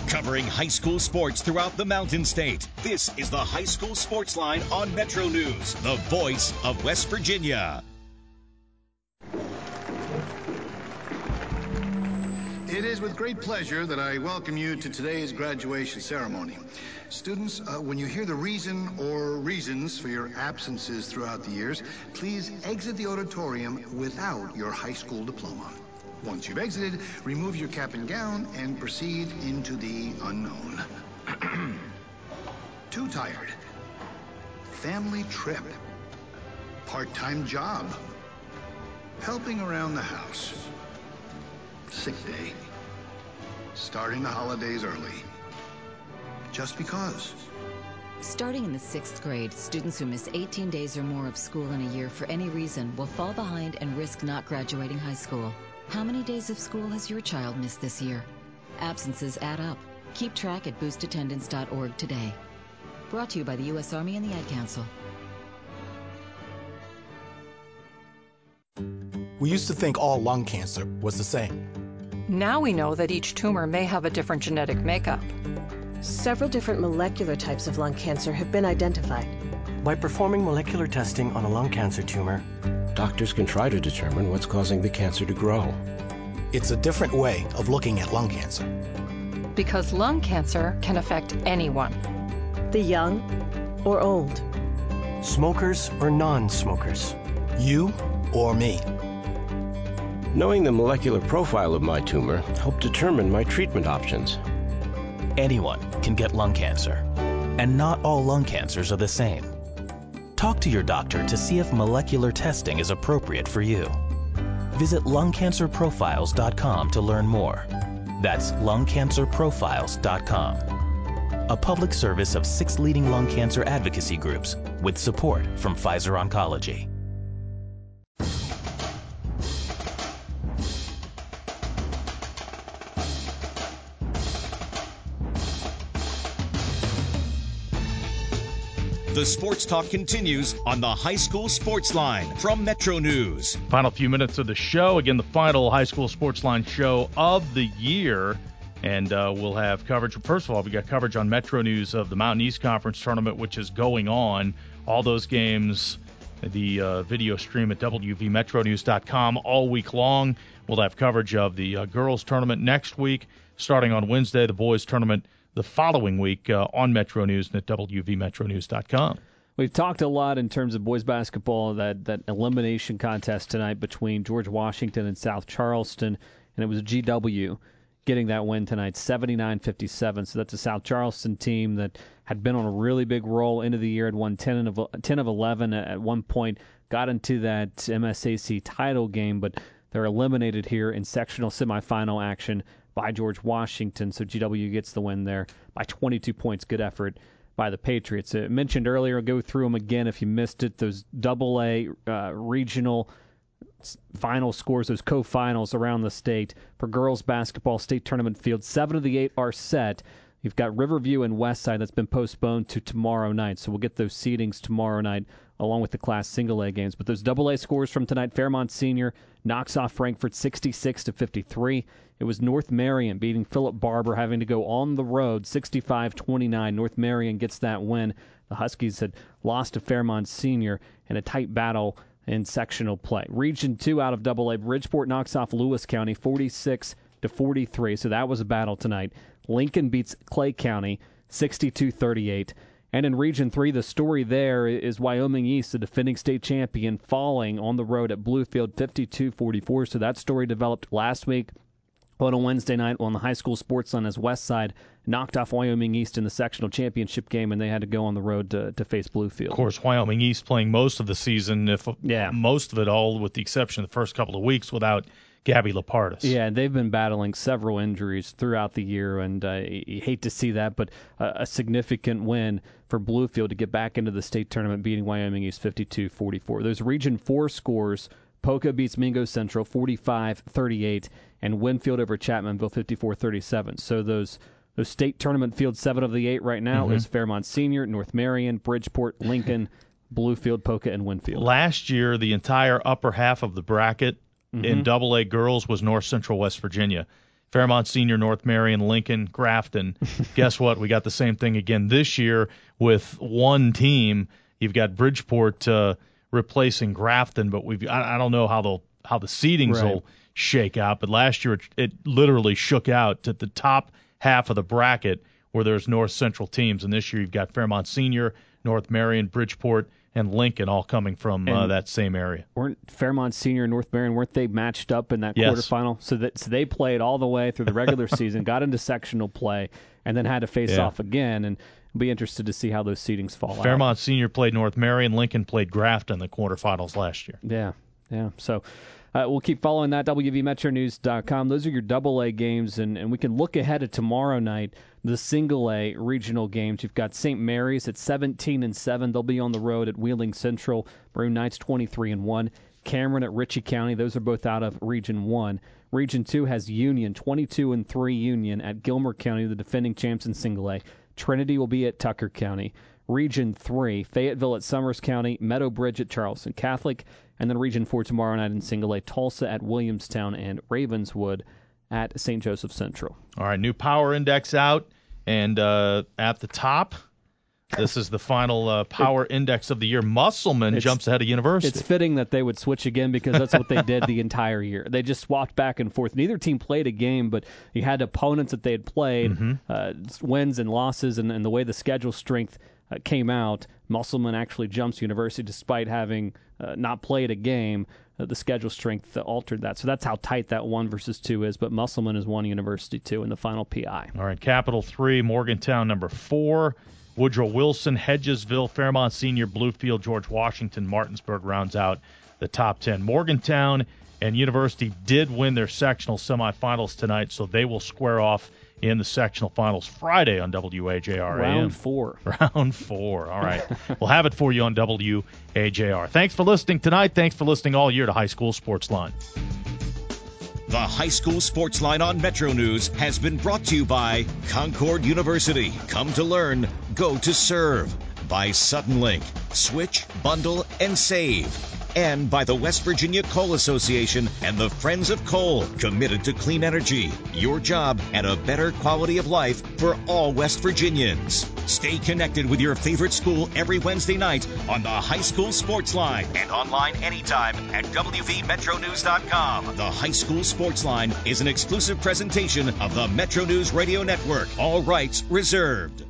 Covering high school sports throughout the Mountain State. This is the High School Sports Line on Metro News, the voice of West Virginia.
It is with great pleasure that I welcome you to today's graduation ceremony. Students, uh, when you hear the reason or reasons for your absences throughout the years, please exit the auditorium without your high school diploma. Once you've exited, remove your cap and gown and proceed into the unknown. Too tired. Family trip. Part-time job. Helping around the house. Sick day. Starting the holidays early. Just because.
Starting in the sixth grade, students who miss 18 days or more of school in a year for any reason will fall behind and risk not graduating high school. How many days of school has your child missed this year? Absences add up. Keep track at boostattendance.org today. Brought to you by the U.S. Army and the Ad Council.
We used to think all lung cancer was the same.
Now we know that each tumor may have a different genetic makeup.
Several different molecular types of lung cancer have been identified.
By performing molecular testing on a lung cancer tumor, doctors can try to determine what's causing the cancer to grow.
It's a different way of looking at lung cancer.
Because lung cancer can affect anyone.
The young or old.
Smokers or non smokers.
You or me.
Knowing the molecular profile of my tumor helped determine my treatment options.
Anyone can get lung cancer, and not all lung cancers are the same. Talk to your doctor to see if molecular testing is appropriate for you. Visit lungcancerprofiles.com to learn more. That's lungcancerprofiles.com. A public service of six leading lung cancer advocacy groups with support from Pfizer Oncology.
The sports talk continues on the High School Sports Line from Metro News.
Final few minutes of the show. Again, the final High School Sports Line show of the year. And uh, we'll have coverage. First of all, we got coverage on Metro News of the Mountain East Conference tournament, which is going on. All those games, the uh, video stream at WVMetroNews.com all week long. We'll have coverage of the uh, girls tournament next week, starting on Wednesday. The boys tournament the following week uh, on Metro News and at WVMetroNews.com.
We've talked a lot in terms of boys basketball that that elimination contest tonight between George Washington and South Charleston, and it was GW getting that win tonight, 79-57. So that's a South Charleston team that had been on a really big roll into the year, had won 10 of 10 of 11 at one point, got into that MSAC title game, but they're eliminated here in sectional semifinal action by George Washington. So GW gets the win there by 22 points. Good effort by the Patriots. I mentioned earlier, I'll go through them again if you missed it. Those double A uh, regional final scores, those co-finals around the state for girls basketball state tournament field. Seven of the eight are set. You've got Riverview and Westside that's been postponed to tomorrow night, so we'll get those seedings tomorrow night along with the Class Single A games. But those Double A scores from tonight: Fairmont Senior knocks off Frankfort 66 to 53. It was North Marion beating Philip Barbour, having to go on the road 65-29. North Marion gets that win. The Huskies had lost to Fairmont Senior in a tight battle in sectional play. Region 2 out of Double A, Bridgeport knocks off Lewis County 46 to 43. So that was a battle tonight. Lincoln beats Clay County 62-38. And in Region 3, the story there is Wyoming East, the defending state champion, falling on the road at Bluefield 52 44. So that story developed last week on a Wednesday night on the high school sports on as West Side knocked off Wyoming East in the sectional championship game, and they had to go on the road to, to face Bluefield.
Of course, Wyoming East playing most of the season, if yeah. most of it all, with the exception of the first couple of weeks, without Gabby Lapardis.
Yeah, they've been battling several injuries throughout the year, and uh, you hate to see that, but a significant win for Bluefield to get back into the state tournament, beating Wyoming East 52-44. Those Region 4 scores, Poca beats Mingo Central 45-38, and Winfield over Chapmanville 54-37. So those those state tournament field seven of the eight right now mm-hmm. is Fairmont Senior, North Marion, Bridgeport, Lincoln, Bluefield, Poca, and Winfield.
Last year, the entire upper half of the bracket mm-hmm. in Double A girls was North Central West Virginia. Fairmont Senior, North Marion, Lincoln, Grafton. Guess what? We got the same thing again this year with one team. You've got Bridgeport uh, replacing Grafton, but we've I, I don't know how the how the seedings right. will shake out. But last year it, it literally shook out at the top half of the bracket where there's North Central teams, and this year you've got Fairmont Senior, North Marion, Bridgeport, and Lincoln all coming from uh, that same area.
Weren't Fairmont Senior and North Marion weren't they matched up in that
yes.
quarterfinal? So that so they played all the way through the regular season, got into sectional play, and then had to face
yeah.
off again. And be interested to see how those seedings fall
Fairmont out.
Fairmont
Senior played North Marion, Lincoln played Grafton in the quarterfinals last year.
Yeah, yeah. So. Uh, we'll keep following that. WVMetroNews.com. Those are your double A games, and, and we can look ahead to tomorrow night the single A regional games. You've got St. Mary's at 17 and 7. They'll be on the road at Wheeling Central. Maroon Knights 23 and 1. Cameron at Ritchie County. Those are both out of Region 1. Region 2 has Union 22 and 3 Union at Gilmer County, the defending champs in single A. Trinity will be at Tucker County. Region 3, Fayetteville at Summers County, Meadow Bridge at Charleston Catholic, and then Region 4 tomorrow night in single A, Tolsia at Williamstown and Ravenswood at St. Joseph Central.
All right, new power index out. And uh, at the top, this is the final uh, power it, index of the year. Musselman jumps ahead of University.
It's fitting that they would switch again because that's what they did the entire year. They just swapped back and forth. Neither team played a game, but you had opponents that they had played, mm-hmm. uh, wins and losses, and, and, the way the schedule strength uh, came out. Musselman actually jumps University despite having uh, not played a game the schedule strength altered that. So that's how tight that one versus two is. But Musselman is one University two in the final PI.
All right, Capital three, Morgantown number four, Woodrow Wilson, Hedgesville, Fairmont Senior, Bluefield, George Washington, Martinsburg rounds out the top ten. Morgantown and University did win their sectional semifinals tonight, so they will square off in the sectional finals Friday on WAJR.
Round four.
Round four. All right. we'll have it for you on WAJR. Thanks for listening tonight. Thanks for listening all year to High School Sports Line.
The High School Sports Line on Metro News has been brought to you by Concord University. Come to learn, go to serve. By Suddenlink. Switch, bundle, and save and by the West Virginia Coal Association and the Friends of Coal, committed to clean energy, your job, and a better quality of life for all West Virginians. Stay connected with your favorite school every Wednesday night on the High School Sports Line and online anytime at WVMetroNews.com. The High School Sports Line is an exclusive presentation of the Metro News Radio Network. All rights reserved.